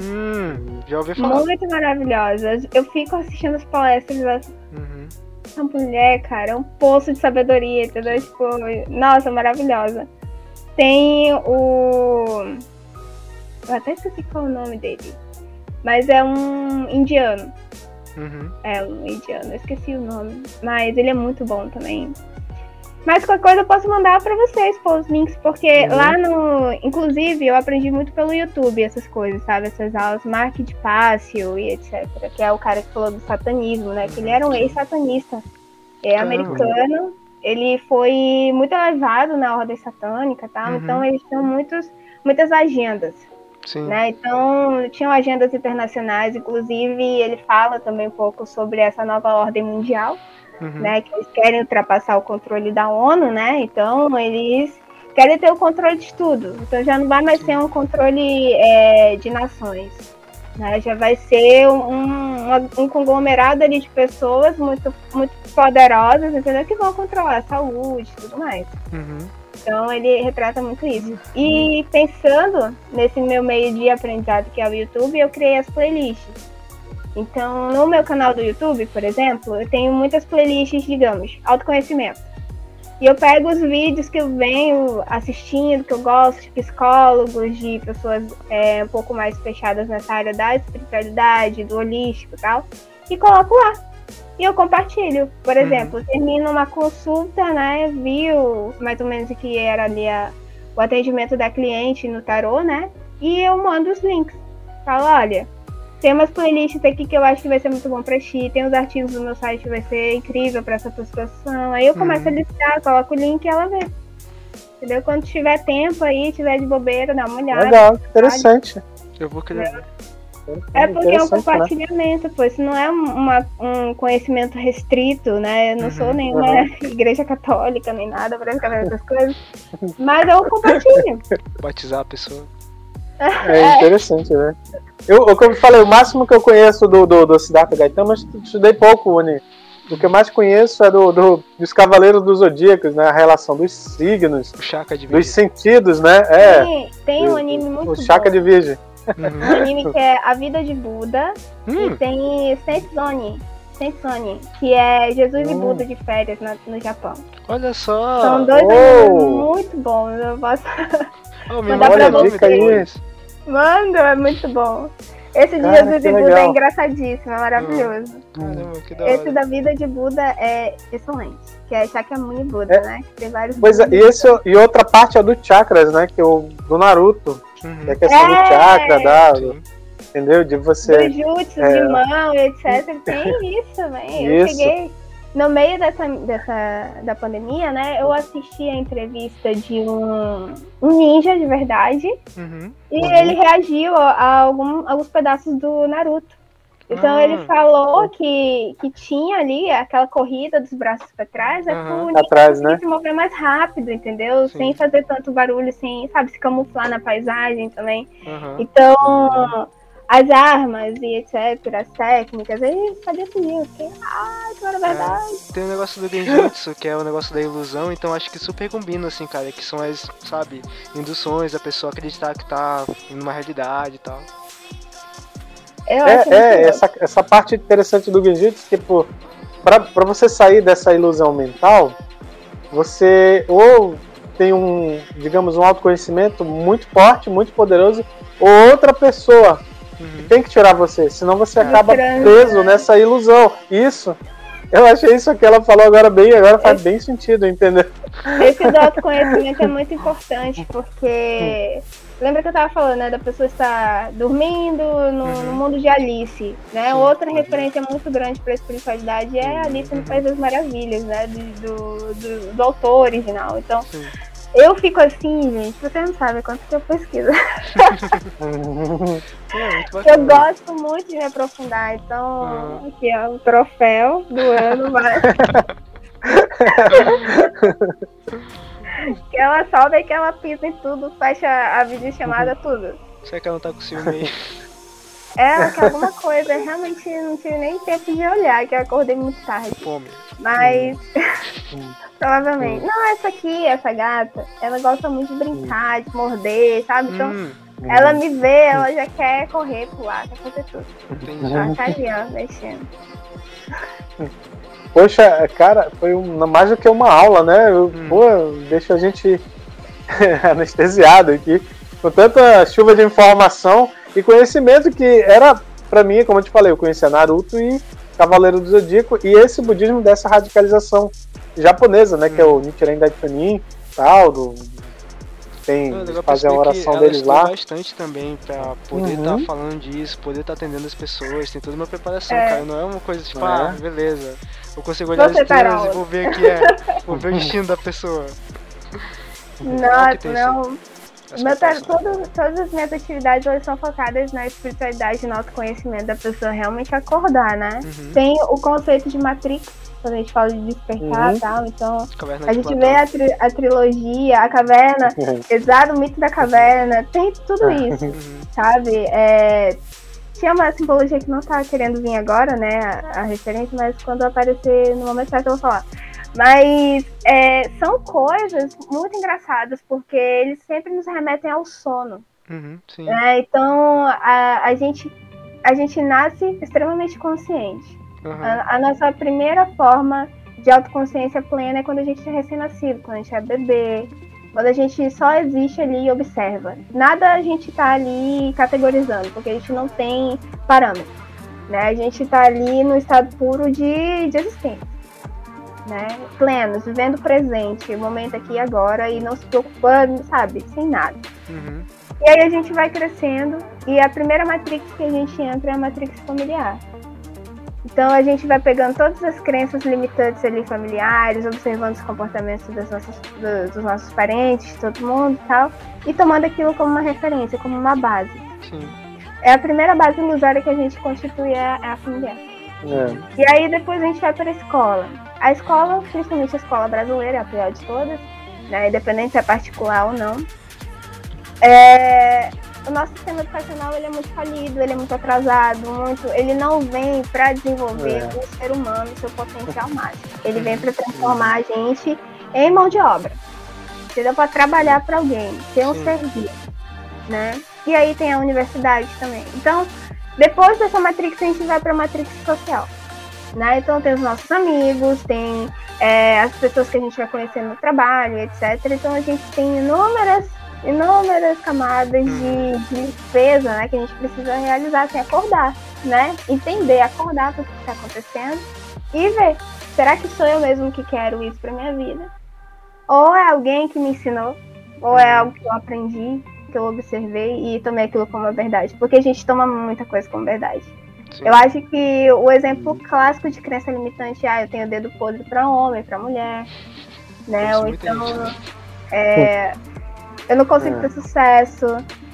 Hum, já ouvi falar. Muito maravilhosa. Eu fico assistindo as palestras dessa Uhum. essa mulher, cara, é um poço de sabedoria, entendeu? Tipo, nossa, maravilhosa. Tem o. Eu até esqueci qual é o nome dele. Mas é um indiano. Uhum. É um indiano, eu esqueci o nome. Mas ele é muito bom também. Mas qualquer coisa eu posso mandar pra vocês, pô, os links, porque Uhum. lá no. Inclusive, eu aprendi muito pelo YouTube essas coisas, sabe? Essas aulas, Mark de Pássio e etc. Que é o cara que falou do satanismo, né? Que ele era um ex-satanista. É americano. Ele foi muito elevado na ordem satânica e tal. Uhum. Então eles tinham muitos, muitas agendas Sim. né? Então, tinham agendas internacionais, inclusive ele fala também um pouco sobre essa nova ordem mundial, Uhum. né? Que eles querem ultrapassar o controle da ONU, né? Então, eles querem ter o controle de tudo. Então, já não vai mais ser um controle é, de nações, né? Já vai ser um, um conglomerado ali de pessoas muito, muito poderosas, entendeu? Que vão controlar a saúde e tudo mais. Uhum. Então ele retrata muito isso. E pensando nesse meu meio de aprendizado que é o YouTube, eu criei as playlists. Então, no meu canal do YouTube, por exemplo, eu tenho muitas playlists, digamos, autoconhecimento. E eu pego os vídeos que eu venho assistindo, que eu gosto, de psicólogos, de pessoas é, um pouco mais fechadas nessa área da espiritualidade, do holístico e tal, e coloco lá. E eu compartilho. Por Uhum. exemplo, termino uma consulta, né? Vi o, mais ou menos o que era ali a- o atendimento da cliente no tarô, né? E eu mando os links. Falo, olha, tem umas playlists aqui que eu acho que vai ser muito bom pra ti. Tem os artigos do meu site que vai ser incrível pra essa tua situação. Aí eu começo Uhum. a listar, coloco o link e ela vê. Entendeu? Quando tiver tempo aí, tiver de bobeira, dá uma olhada. Legal, interessante. Eu vou querer. É porque é um né? compartilhamento, pô. Isso não é uma- um conhecimento restrito, né? Eu não Uhum, sou nenhuma igreja católica, nem nada, praticamente essas coisas. Mas eu compartilho. Batizar a pessoa. É interessante, né? Eu, o que eu falei, o máximo que eu conheço do, do, do Siddhartha Gautama, mas estudei pouco, Uni. O que eu mais conheço é do, do- dos Cavaleiros dos Zodíacos, né? A relação dos signos, O chakra de dos sentidos, né? É. Tem, tem um anime muito O Chakra bom. de Virgem. Um Uhum. anime que é A Vida de Buda. E Hum, tem Sensone. Sensone, que é Jesus e Hum. Buda de férias na- no Japão. olha só. São dois oh. animes muito bons. Eu posso Oh, Mandar manda pra o Mando, é muito bom. Esse de Cara, Jesus e Buda legal. é engraçadíssimo, é maravilhoso. Caramba, que da Esse da vida de Buda é excelente, que é Shakyamuni Buda, É. né? Que tem vários Pois é, e, esse, e outra parte é do chakras, né? Que é o do Naruto. Que é a Uhum. questão do É. chakra, da, Sim. entendeu? De você. Dos jutsus É. de mão e etc. Tem isso também. Eu Isso. cheguei. No meio dessa, dessa da pandemia, né? Eu assisti a entrevista de um, um ninja de verdade. Uhum. E Uhum. ele reagiu a, algum- alguns pedaços do Naruto. Então Ah. ele falou que, que tinha ali aquela corrida dos braços pra trás, é Aham. pro ninja Pra trás, conseguir né? se mover mais rápido, entendeu? Sim. Sem fazer tanto barulho, sem, sabe, se camuflar na paisagem também. Então, as armas e etc, as técnicas. Eu fiquei, ai, que era verdade. Tem o negócio do Genjutsu, que é o negócio da ilusão, então acho que super combina, assim, cara, que são as, sabe, induções, a pessoa acreditar que tá numa realidade e tal. Eu É, acho é essa, essa parte interessante do Genjutsu, tipo, pra, pra você sair dessa ilusão mental, você ou tem um, digamos, um autoconhecimento muito forte, muito poderoso, ou outra pessoa Uhum. tem que tirar você, senão você acaba transe, preso nessa ilusão. Isso. Eu achei isso que ela falou agora bem, agora faz bem sentido, entendeu? Esse do autoconhecimento é muito importante, porque lembra que eu tava falando, né, da pessoa estar dormindo no, Uhum. no mundo de Alice, né? Outra referência muito grande para a espiritualidade é Alice no Uhum. País das Maravilhas, né, do, do, do- do autor original. Então, Sim. Eu fico assim, gente, você não sabe quanto que eu pesquiso. É, Eu gosto muito de me aprofundar, então Uhum. aqui é o troféu do ano, vai. que ela sobe e que ela pisa em tudo, fecha a videochamada, tudo. Será que ela não tá com ciúme aí? É, que alguma coisa, eu realmente não tive nem tempo de olhar, que eu acordei muito tarde. Fome. Mas. Provavelmente. Não, essa aqui, essa gata, ela gosta muito de brincar, de morder, sabe? Então, Hum, ela me vê, ela já quer correr, pular, quer fazer tudo. entendi. Ela tá ali, ó, mexendo. Poxa, cara, foi um- mais do que uma aula, né? Eu- Hum. Pô, deixa a gente anestesiado aqui. Com tanta chuva de informação e conhecimento que era, pra mim, como eu te falei, eu conhecia Naruto e Cavaleiro do Zodíaco e esse budismo dessa radicalização japonesa, né? Que é o Nichiren Daitonin tal, do, tem É legal fazer a oração deles lá. bastante também pra poder estar Uhum. falando disso, poder estar atendendo as pessoas, tem toda uma preparação, É. cara. Não é uma coisa tipo, É. ah, beleza. Eu consigo olhar Você, as estrelas Carol. e vou ver que é. Vou ver o destino da pessoa. Tem não. Meu tra- preparação. todo- todas as minhas atividades elas são focadas na espiritualidade e no autoconhecimento da pessoa realmente acordar, né? Uhum. Tem o conceito de Matrix, quando a gente fala de despertar Uhum. e tal, então Caverna a gente Platão. vê a, tri- a trilogia, a caverna, exato, o mito da caverna, tem tudo isso, Uhum. sabe? É, tinha uma simbologia que não tá querendo vir agora, né, a, a referência, mas quando aparecer no momento certo eu vou falar. Mas é, são coisas muito engraçadas, porque eles sempre nos remetem ao sono. Uhum, né? Então a, a, gente, a gente nasce extremamente consciente. Uhum. A, a nossa primeira forma de autoconsciência plena é quando a gente é recém-nascido, quando a gente é bebê, quando a gente só existe ali e observa. Nada a gente tá ali categorizando, porque a gente não tem parâmetro. Né? A gente tá ali no estado puro de, de existência. Né? Plenos, vivendo o presente, o momento aqui e agora, e não se preocupando, sabe, sem nada. Uhum. E aí a gente vai crescendo, e a primeira matrix que a gente entra é a matrix familiar. Então a gente vai pegando todas as crenças limitantes ali familiares, observando os comportamentos das nossas, do- dos nossos parentes, todo mundo e tal, e tomando aquilo como uma referência, como uma base. Sim. É a primeira base ilusória que a gente constitui é a, é a familiar. É. E aí depois a gente vai para a escola. A escola, principalmente a escola brasileira, é a pior de todas, né? Independente se é particular ou não. É, O nosso sistema educacional ele é muito falido, ele é muito atrasado, muito. Ele não vem para desenvolver É. o ser humano, seu potencial máximo. Ele vem para transformar a gente em mão de obra. Entendeu? Para trabalhar para alguém, ter um Sim. serviço, né? E aí tem a universidade também. Então, depois dessa matrix, a gente vai para a matrix social. Né? Então tem os nossos amigos, tem é, as pessoas que a gente vai conhecer no trabalho, etc. Então a gente tem inúmeras, inúmeras camadas de, de limpeza né, que a gente precisa realizar, sem acordar, né? Entender, acordar para o que está acontecendo e ver, será que sou eu mesmo que quero isso para minha vida? Ou é alguém que me ensinou, ou é algo que eu aprendi, que eu observei e tomei aquilo como verdade. Porque a gente toma muita coisa como verdade. Sim. Eu acho que o exemplo clássico de crença limitante é ah, eu tenho dedo podre para homem, para mulher, né? Ou então gente, né? é, eu não consigo É. ter sucesso,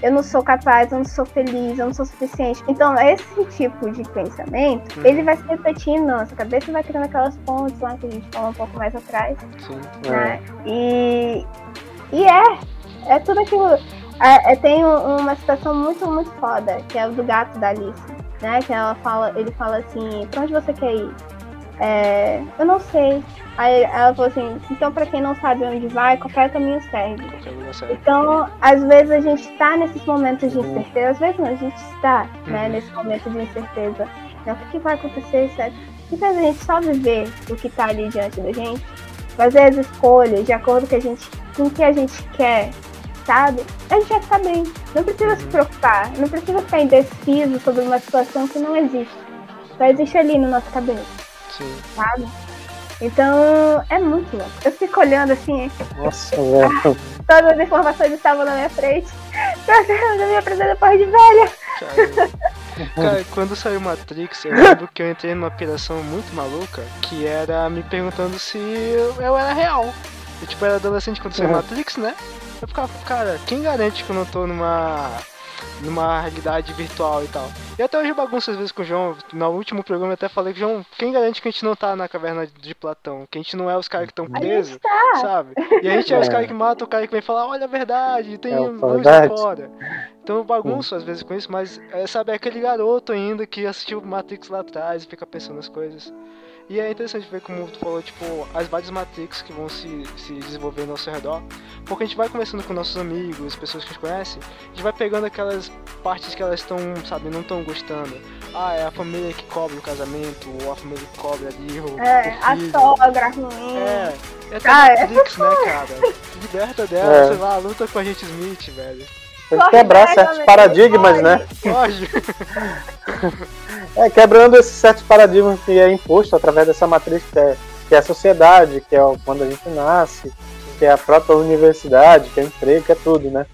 eu não sou capaz, eu não sou feliz, eu não sou suficiente. Então, esse tipo de pensamento, Uhum. ele vai se repetindo na nossa cabeça e vai criando aquelas pontes lá que a gente falou um pouco mais atrás Sim. né? E, e é, é tudo aquilo. É, é- tem um- uma situação muito, muito foda, que é o do gato da Alice, né? Que ela fala, ele fala assim, pra onde você quer ir? É, eu não sei. Aí ela falou assim, então pra quem não sabe onde vai, qualquer caminho serve. Então, às vezes a gente tá nesses momentos de incerteza, às vezes não, a gente está, né, Uhum. nesse momento de incerteza. Né, o que, que vai acontecer, etc. Então, a gente só viver o que tá ali diante da gente, fazer as escolhas de acordo com, a gente, com o que a gente quer, sabe? A gente vai ficar bem. Não precisa se preocupar, não precisa ficar indeciso sobre uma situação que não existe. Só existe ali na nossa cabeça, Sim. sabe? Então, é muito louco. Eu fico olhando assim, Nossa, velho. todas as informações estavam na minha frente. Trazendo a minha presença depois de velha. Cara, cara, quando saiu Matrix, eu lembro que eu entrei numa operação muito maluca, que era me perguntando se eu, eu era real. Eu tipo era adolescente quando saiu Uhum. Matrix, né? Eu ficava, cara, quem garante que eu não tô numa numa realidade virtual e tal. E até hoje eu bagunço às vezes com o João. No último programa eu até falei que, João, quem garante que a gente não tá na caverna de Platão? Que a gente não é os caras que estão A presos, tá. sabe? E a gente é, os É. caras que matam o cara que vem falar, olha a verdade, tem É, luz verdade. fora. Então eu bagunço às vezes com isso, mas é, sabe, é aquele garoto ainda que assistiu Matrix lá atrás e fica pensando nas coisas. E é interessante ver como tu falou, tipo, as várias Matrix que vão se, se desenvolvendo ao seu redor. Porque a gente vai conversando com nossos amigos, pessoas que a gente conhece, a gente vai pegando aquelas partes que elas estão, sabe, não estão gostando. Ah, é a família que cobra o casamento, ou a família que cobra ali o, É, o a filho. sogra ruim. É, é até Ah, é Matrix, né, cara? Liberta dela, É. sei lá, luta com a gente Smith, velho. Tem que quebrar certos paradigmas, né? É, quebrando esses certos paradigmas que é imposto através dessa matriz que é, que é a sociedade, que é quando a gente nasce, que é a própria universidade, que é o emprego, que é tudo, né?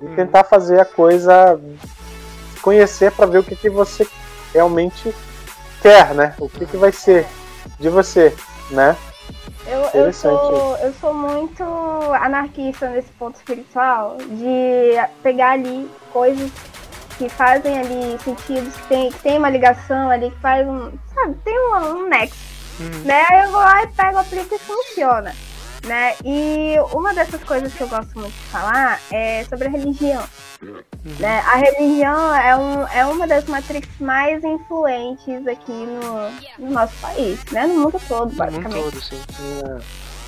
E Uhum. tentar fazer a coisa conhecer para ver o que, que você realmente quer, né? O que, que vai ser de você, né? Eu, eu, sou, eu sou muito anarquista nesse ponto espiritual, de pegar ali coisas que fazem ali sentidos, que tem, que tem uma ligação ali, que faz um. Sabe, tem um, um nexo. Uhum. Né? Aí eu vou lá e pego, aplico e funciona. Né? E uma dessas coisas que eu gosto muito de falar é sobre a religião. Né? A religião é, um, é uma das matrix mais influentes aqui no, no nosso país, né? No mundo todo, No mundo basicamente. todo, sim.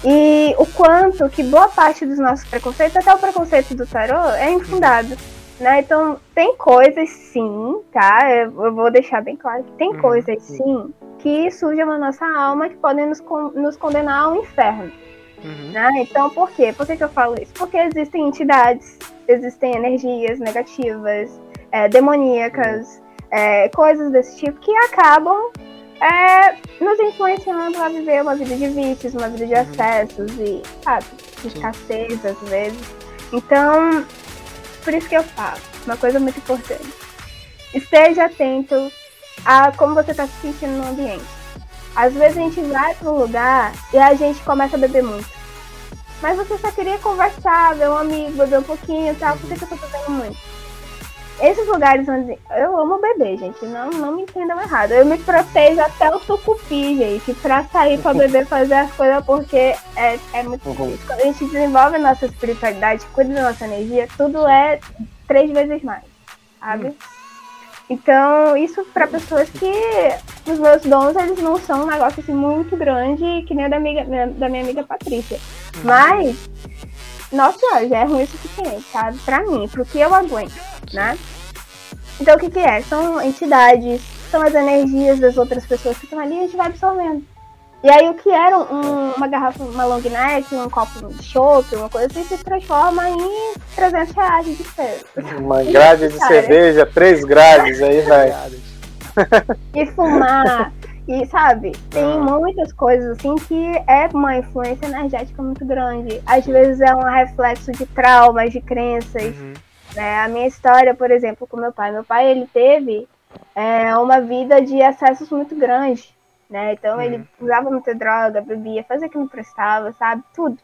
E o quanto que boa parte dos nossos preconceitos, até o preconceito do tarô, é infundado. Né? Então, tem coisas sim, tá? Eu vou deixar bem claro que tem uhum. coisas sim que surgem na nossa alma que podem nos, nos condenar ao inferno. Uhum. Né? Então, por quê? Por que, que eu falo isso? Porque existem entidades, existem energias negativas, é, demoníacas, é, coisas desse tipo que acabam é, nos influenciando a viver uma vida de vícios, uma vida de uhum. acessos e, sabe, de escassez às vezes. Então, por isso que eu falo, uma coisa muito importante. Esteja atento a como você está se sentindo no ambiente. Às vezes a gente vai para um lugar e a gente começa a beber muito. Mas você só queria conversar, ver um amigo, beber um pouquinho e tal. Por que, que eu tô bebendo muito? Esses lugares onde. Eu amo beber, gente. Não, não me entendam errado. Eu me protejo até o sucupi, gente, pra sair pra beber, fazer as coisas, porque é, é muito uhum. difícil. Quando a gente desenvolve a nossa espiritualidade, cuida da nossa energia, tudo é três vezes mais, sabe? Uhum. Então, isso para pessoas que os meus dons eles não são um negócio assim muito grande, que nem o da, amiga, da minha amiga Patrícia. Mas, nossa, já é ruim o suficiente, sabe? Pra mim, pro que eu aguento, né? Então, o que, que é? São entidades, são as energias das outras pessoas que estão ali e a gente vai absorvendo. E aí o que era um, uma garrafa, uma long neck, um copo de chope, uma coisa assim, se transforma em 300 reais de despesa. Uma grade de cerveja, três grades, aí vai. e fumar, e sabe, tem muitas coisas assim que é uma influência energética muito grande. Às vezes é um reflexo de traumas, de crenças. Uhum. Né? A minha história, por exemplo, com meu pai. Meu pai, ele teve é, uma vida de acessos muito grande né? Então uhum. ele usava muita droga, bebia, fazia que não prestava, sabe? Tudo.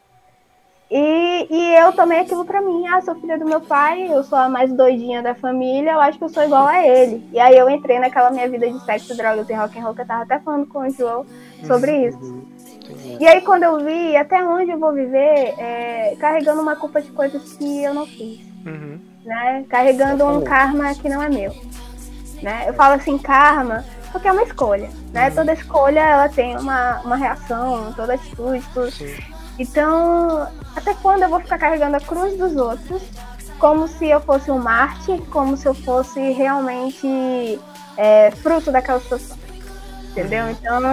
E, e eu tomei aquilo pra mim. Ah, sou filha do meu pai, eu sou a mais doidinha da família, eu acho que eu sou igual a ele. E aí eu entrei naquela minha vida de sexo, drogas e rock and roll, que eu tava até falando com o João sobre uhum. isso. E aí quando eu vi até onde eu vou viver, é, carregando uma culpa de coisas que eu não fiz. Uhum. Né? Carregando um karma que não é meu. Né? Eu falo assim, karma, porque é uma escolha, né? Uhum. Toda escolha ela tem uma, uma reação, toda atitude, tudo. Sim. Então, até quando eu vou ficar carregando a cruz dos outros como se eu fosse um Marte, como se eu fosse realmente é, fruto daquela situação? Entendeu? Uhum. Então,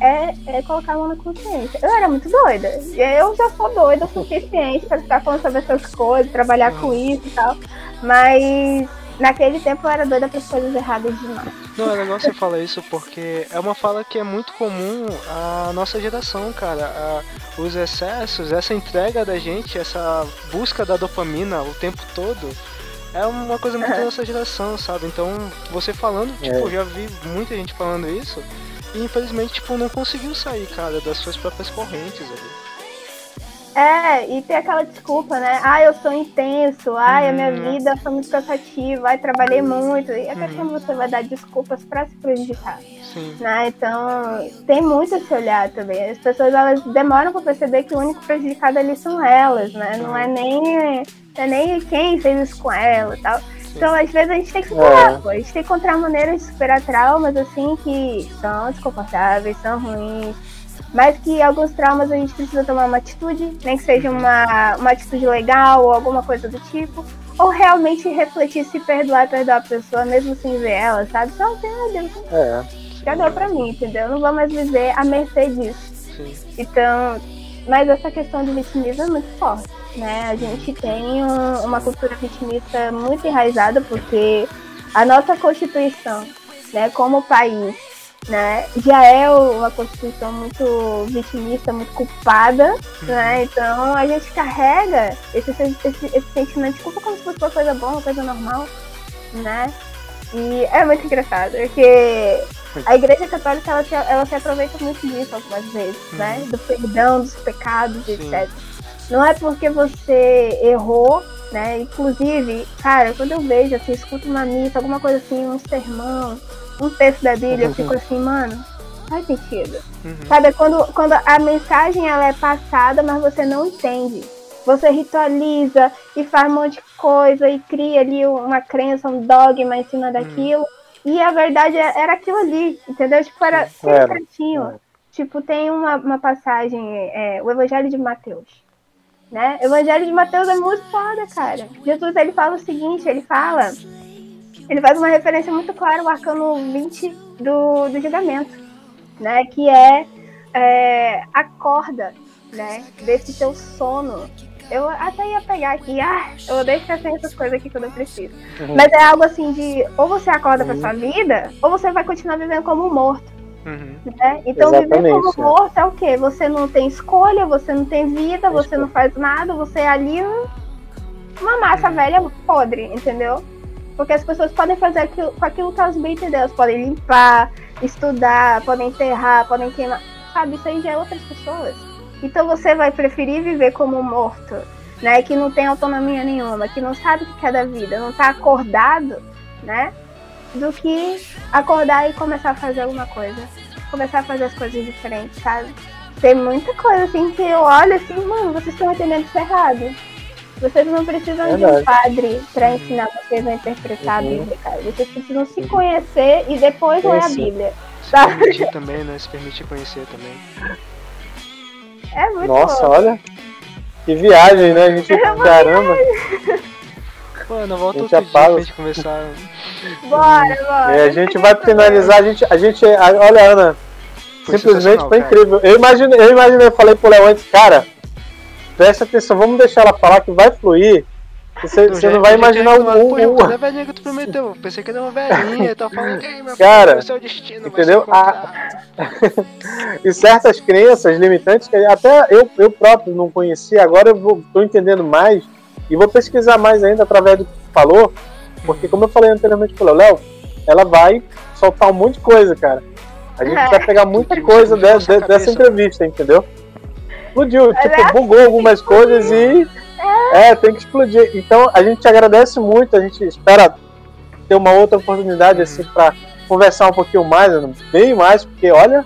é, é colocar a mão na consciência. Eu era muito doida. Eu já sou doida o suficiente para ficar falando sobre essas coisas, trabalhar com uhum. isso e tal. Mas naquele tempo eu era doida para coisas erradas demais. Não, é legal você falar isso porque é uma fala que é muito comum à nossa geração, cara. A, os excessos, essa entrega da gente, essa busca da dopamina o tempo todo, é uma coisa muito da nossa geração, sabe? Então, você falando, tipo, é. já vi muita gente falando isso e infelizmente, tipo, não conseguiu sair, cara, das suas próprias correntes ali. É, e tem aquela desculpa, né? Ah, eu sou intenso, ai, a minha uhum. vida foi muito cansativa, ai, trabalhei muito. E a uhum. questão você vai dar desculpas para se prejudicar. Sim. Né? Então, tem muito esse olhar também. As pessoas elas demoram para perceber que o único prejudicado ali são elas, né? Não é nem, é nem quem fez isso com ela e tal. Então, às vezes, a gente tem que superar, é. pô. A gente tem que encontrar maneiras de superar traumas, assim, que são desconfortáveis, são ruins, mas que alguns traumas a gente precisa tomar uma atitude, nem que seja uma, uma atitude legal ou alguma coisa do tipo, ou realmente refletir, se perdoar, perdoar a pessoa, mesmo sem ver ela, sabe? Só assim, ah, Deus, é. já deu pra mim, entendeu? Eu não vou mais viver a mercê disso. Sim. Então, mas essa questão do vitimismo é muito forte, né? A gente tem um, uma cultura vitimista muito enraizada, porque a nossa Constituição, né, como país, né? Já é uma Constituição muito vitimista, muito culpada, né? Então a gente carrega esse, esse, esse sentimento de culpa como se fosse uma coisa boa, uma coisa normal, né? E é muito engraçado, porque a Igreja Católica ela se, ela se aproveita muito disso algumas vezes, né? Uhum. Do perdão, dos pecados, Sim. etc. Não é porque você errou, né? Inclusive, cara, quando eu vejo, assim, escuto uma missa, alguma coisa assim, um sermão, um texto da Bíblia, eu fico assim, mano, faz sentido. Uhum. Sabe, quando, quando a mensagem ela é passada, mas você não entende. Você ritualiza e faz um monte de coisa e cria ali uma crença, um dogma em cima daquilo. Uhum. E a verdade é, era aquilo ali, entendeu? Tipo, era certinho. É. Tipo, tem uma, uma passagem, é, o Evangelho de Mateus. Né? O Evangelho de Mateus é muito foda, cara. Jesus ele fala o seguinte, ele fala, ele faz uma referência muito clara ao arcano 20 do, do julgamento, né? Que é, é acorda, né? Desse teu sono. Eu até ia pegar aqui, ah, eu odeio ficar sem essas coisas aqui quando eu preciso. Uhum. Mas é algo assim de ou você acorda pra sua vida, ou você vai continuar vivendo como um morto. Uhum. Né? Então viver Exatamente, como é. morto é o quê? Você não tem escolha, você não tem vida, você não faz nada, você é ali um- uma massa velha podre, entendeu? Porque as pessoas podem fazer aquilo, com aquilo que elas bem entendem, elas podem limpar, estudar, podem enterrar, podem queimar, sabe? Isso aí já é outras pessoas. Então você vai preferir viver como morto, né? Que não tem autonomia nenhuma, que não sabe o que é da vida, não tá acordado, né? Do que acordar e começar a fazer alguma coisa. Começar a fazer as coisas diferentes, sabe? Tem muita coisa assim que eu olho assim, mano, vocês estão entendendo isso errado. Vocês não precisam de um padre pra ensinar vocês a interpretar a Uhum. Bíblia, cara. Vocês precisam se conhecer e depois ler a. Bíblia. Se Tá. permitir também, né? Se permitir conhecer também. É muito Nossa, bom. olha. Que viagem, né? A gente. É Caramba. Mano, volta A gente outro dia apaga. pra gente conversar. Bora, bora. É, a gente vai finalizar, a gente. A gente a- olha, Ana. Foi simplesmente foi cara. incrível. Eu imaginei, eu imaginei, eu falei pro Léo antes, cara, presta atenção, vamos deixar ela falar que vai fluir. Você, você não vai imaginar o. falou, Pô, o- Jacó, é velhinha que tu prometeu. Pensei que era uma velhinha tava falando, ei, meu Cara, filho, o seu destino entendeu? se encontrar." e certas crenças limitantes que até eu, eu próprio não conhecia, agora eu vou, tô entendendo mais e vou pesquisar mais ainda através do que tu falou, porque como eu falei anteriormente pro Léo, Léo, ela vai soltar um monte de coisa, cara. A gente É. vai pegar muita coisa de- de- dessa entrevista, entendeu? Explodiu, tipo, é bugou algumas coisas e. É, tem que explodir. Então a gente agradece muito, a gente espera ter uma outra oportunidade assim para conversar um pouquinho mais, bem mais, porque olha,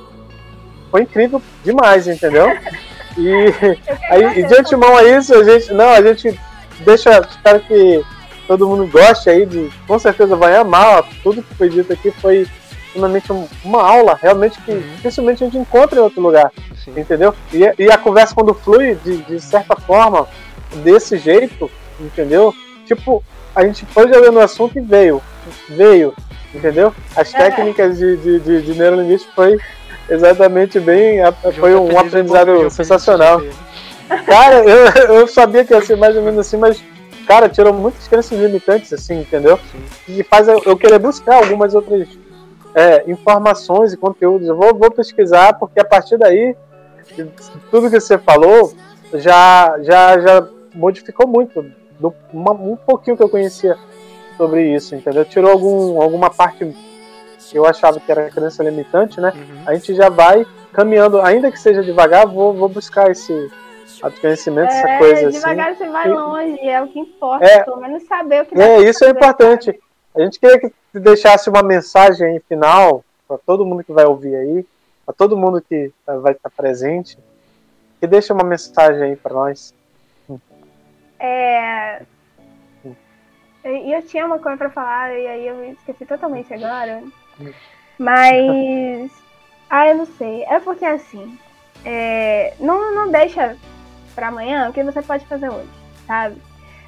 foi incrível demais, entendeu? E aí, e de antemão a isso, a gente, não, a gente deixa, espero que todo mundo goste aí de, com certeza vai amar, tudo que foi dito aqui foi realmente um- uma aula, realmente que dificilmente a gente encontra em outro lugar Sim. entendeu? E, e a conversa quando flui de, de certa forma, desse jeito, entendeu? Tipo, a gente foi jogando o assunto e veio, veio, entendeu? As É. técnicas de, de, de, de neurolinguística foi exatamente bem, foi tá um aprendizado sensacional. Cara, eu, eu sabia que ia ser mais ou menos assim, mas, cara, tirou muitas crenças limitantes, assim, entendeu? Sim. E faz eu, eu querer buscar algumas outras é, informações e conteúdos. Eu vou, vou pesquisar, porque a partir daí, tudo que você falou já, já, já modificou muito. Do, uma- um pouquinho que eu conhecia sobre isso, entendeu? Tirou algum, alguma parte que eu achava que era crença limitante, né? Uhum. A gente já vai caminhando, ainda que seja devagar, vou, vou buscar esse autoconhecimento, essa É, coisa assim. devagar você vai E- longe, é o que importa, É. pelo menos saber o que É, isso é importante. sabe? A gente queria que deixasse uma mensagem aí final para todo mundo que vai ouvir aí, para todo mundo que eh, vai estar presente, que deixa uma mensagem aí para nós. É. E eu tinha uma coisa pra falar e aí eu esqueci totalmente agora. Mas. Ah, eu não sei. É porque assim. é, Não, não deixa pra amanhã o que você pode fazer hoje, sabe?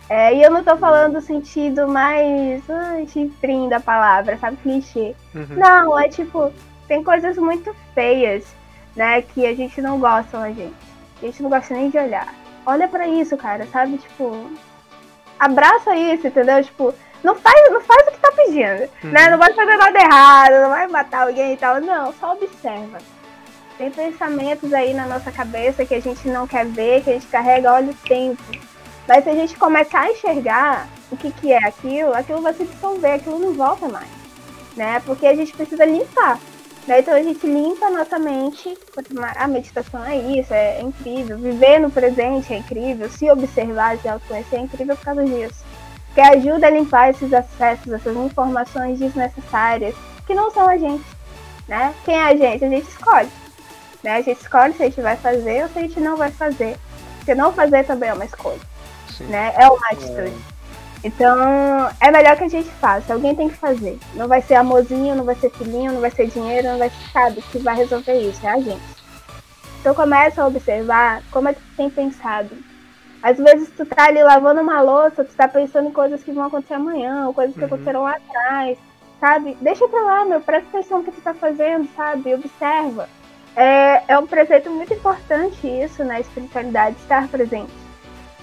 É, e eu não tô falando no sentido mais ai, chifrinho da palavra, sabe? Clichê. Uhum. Não, é tipo, tem coisas muito feias, né, que a gente não gosta na gente. A gente não gosta nem de olhar. Olha pra isso, cara, sabe? Tipo, abraça isso, entendeu? Tipo, não faz, não faz o que tá pedindo, né? Não vai fazer nada errado, não vai matar alguém e tal. Não, só observa. Tem pensamentos aí na nossa cabeça que a gente não quer ver, que a gente carrega, olha o tempo. Mas se a gente começar a enxergar o que, que é aquilo, aquilo vai se dissolver, aquilo não volta mais. Né? Porque a gente precisa limpar. Né? Então a gente limpa a nossa mente. A meditação é isso, é, incrível. Viver no presente é incrível. Se observar, se autoconhecer é incrível por causa disso. Que ajuda a limpar esses acessos, essas informações desnecessárias que não são a gente. Né? Quem é a gente? A gente escolhe. Né? A gente escolhe se a gente vai fazer ou se a gente não vai fazer. Porque não fazer também é uma escolha Sim. né? É uma atitude. Então, é melhor que a gente faça. Alguém tem que fazer. Não vai ser amorzinho, não vai ser filhinho, não vai ser dinheiro, não vai ser sabe que vai resolver isso, é a gente. Então começa a observar como é que tu tem pensado Às vezes tu tá ali lavando uma louça, tu tá pensando em coisas que vão acontecer amanhã, ou coisas que Uhum. aconteceram lá atrás, sabe? Deixa pra lá, meu, presta atenção no que tu tá fazendo, sabe? Observa. É, é um preceito muito importante isso na espiritualidade, estar presente.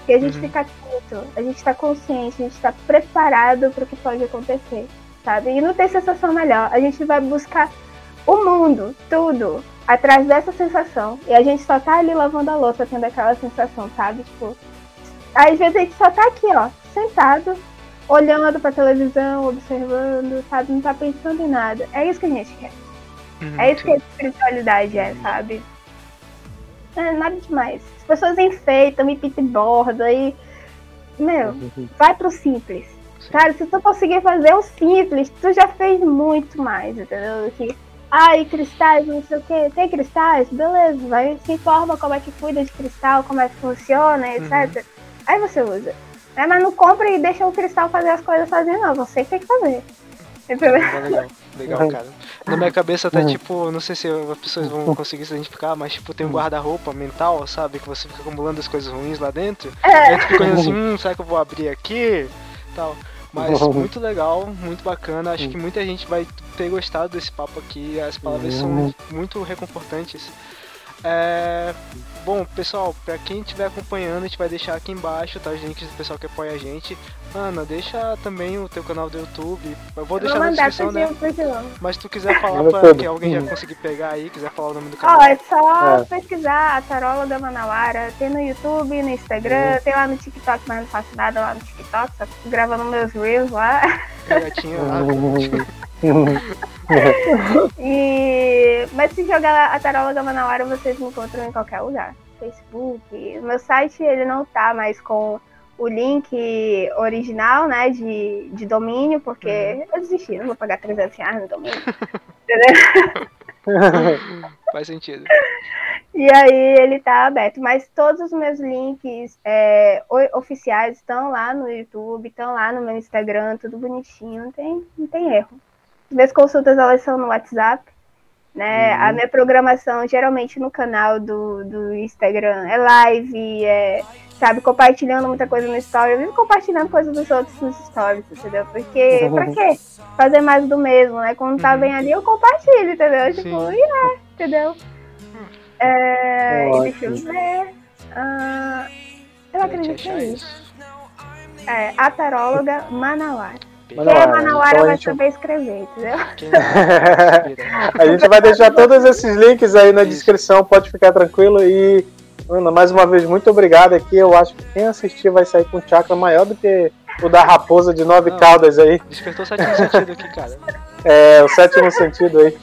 Porque a gente Uhum. fica atento, a gente tá consciente, a gente tá preparado para o que pode acontecer, sabe? E não tem sensação melhor. A gente vai buscar o mundo, tudo, atrás dessa sensação. E a gente só tá ali lavando a louça tendo aquela sensação, sabe? Tipo, às vezes a gente só tá aqui, ó, sentado, olhando pra televisão, observando, sabe? Não tá pensando em nada. É isso que a gente quer. Uhum, É isso sim. que a espiritualidade é, sabe? É nada demais. As pessoas enfeitam e e borda e. Meu, vai pro simples. Sim. Cara, se tu conseguir fazer o simples, tu já fez muito mais, entendeu? Que, ai, cristais, não sei o que, tem cristais, beleza, vai, se informa como é que cuida de cristal, como é que funciona, etc. Aí você usa. Né? Mas não compra e deixa o cristal fazer as coisas sozinho, não. Você que tem que fazer. É legal, legal, cara. Na minha cabeça tá tipo, não sei se as pessoas vão conseguir se identificar, mas tipo, tem um guarda-roupa mental, sabe? Que você fica acumulando as coisas ruins lá dentro. É. Aí tu fica assim, hum, será que eu vou abrir aqui? Tal. Mas muito legal, muito bacana. Acho que muita gente vai ter gostado desse papo aqui. As palavras são muito reconfortantes. É... Bom, pessoal, pra quem estiver acompanhando, a gente vai deixar aqui embaixo, tá? Os links do pessoal que apoia a gente. Ana, deixa também o teu canal do YouTube. Eu vou deixar Vou na descrição, né? Mas se tu quiser falar pra que alguém já Uhum. conseguir pegar aí, quiser falar o nome do Ó, canal. é só É. pesquisar a Tarola da Manauara. Tem no YouTube, no Instagram, tem lá no TikTok, mas não faço nada lá no TikTok, só gravando meus reels lá. Gatinha lá. E... Mas se jogar a Tarola da Manauara, vocês me encontram em qualquer lugar. Facebook. Meu site, ele não tá mais com o link original, né, de, de domínio, porque eu desisti, não vou pagar 300 reais no domínio. Entendeu? Faz sentido. E aí ele tá aberto. Mas todos os meus links é, oficiais estão lá no YouTube, estão lá no meu Instagram, tudo bonitinho, não tem, não tem erro. Minhas consultas elas são no WhatsApp. Né? A minha programação geralmente no canal do, do Instagram é live, é, sabe, compartilhando muita coisa no story. Eu vivo compartilhando coisas dos outros nos stories, entendeu? Porque, pra quê? Fazer mais do mesmo, né? Quando tá Uhum. bem ali, eu compartilho, entendeu? Tipo, Sim. e é, entendeu? É, e deixa eu ver. Ah, eu acredito que é isso. É, a taróloga Manauara. Quem Manauara, é Manauara então vai gente- saber escrever, entendeu? Respira. A gente vai deixar todos esses links aí na descrição, pode ficar tranquilo. E, Ana, mais uma vez, muito obrigado aqui. Eu acho que quem assistir vai sair com um chakra maior do que o da raposa de nove Não. caudas aí. Despertou sétimo sentido aqui, cara. É, o sétimo sentido aí.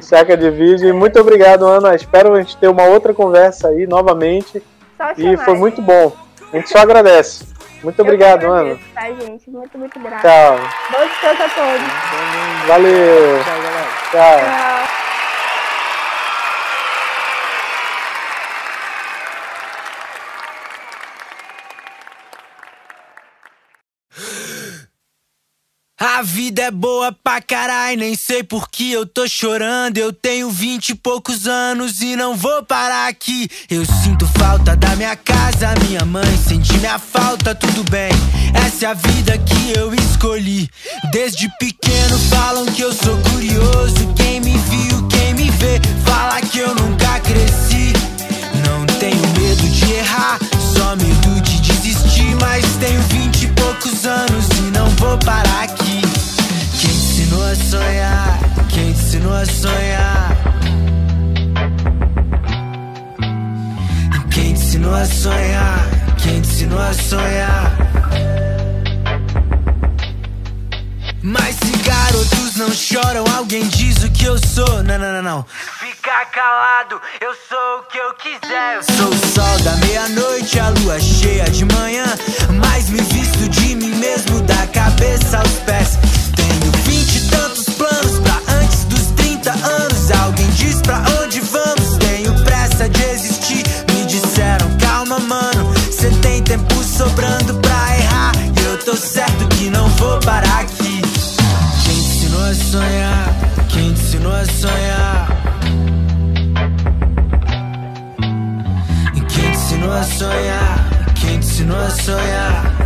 Saca de vídeo. E muito obrigado, Ana. Espero a gente ter uma outra conversa aí novamente. Só E chamar, foi muito bom. A gente só agradece. Muito Eu obrigado, Ana. Tá, gente? Muito, muito grata. Tchau. Bom descanso a todos. Valeu. Tchau, galera. Tchau. Tchau. A vida é boa pra caralho, nem sei por que eu tô chorando. Eu tenho vinte e poucos anos e não vou parar aqui. Eu sinto falta da minha casa, minha mãe sente minha falta, tudo bem. Essa é a vida que eu escolhi. Desde pequeno falam que eu sou curioso. Quem me viu, quem me vê, fala que eu nunca cresci. Não tenho medo de errar, só medo de desistir. Mas tenho vinte poucos anos e não vou parar aqui. Quem te ensinou a sonhar? Quem te ensinou a sonhar? Quem te ensinou a sonhar? Quem te ensinou a sonhar? Mas se garotos não choram, alguém diz o que eu sou. Não, não, não, não. Fica calado, eu sou o que eu quiser. Sou o sol da meia-noite, a lua cheia de manhã. Mas me de mim mesmo, da cabeça aos pés. Tenho vinte e tantos planos pra antes dos 30 anos. Alguém diz pra onde vamos, tenho pressa de existir. Me disseram, calma, mano. Cê tem tempo sobrando pra errar. E eu tô certo que não vou parar aqui. Quem te ensinou a sonhar? Quem te ensinou a sonhar? Quem te ensinou a sonhar? Quem te ensinou a sonhar?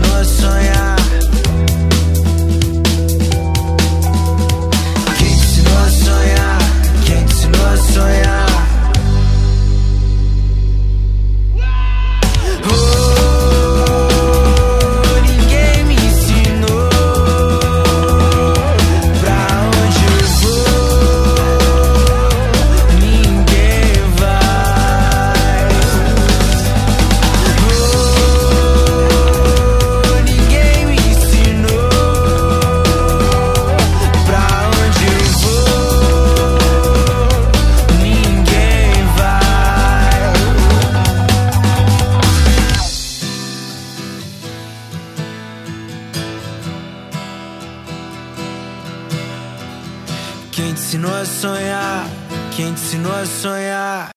Quem te ensinou a sonhar? Ensinou a sonhar?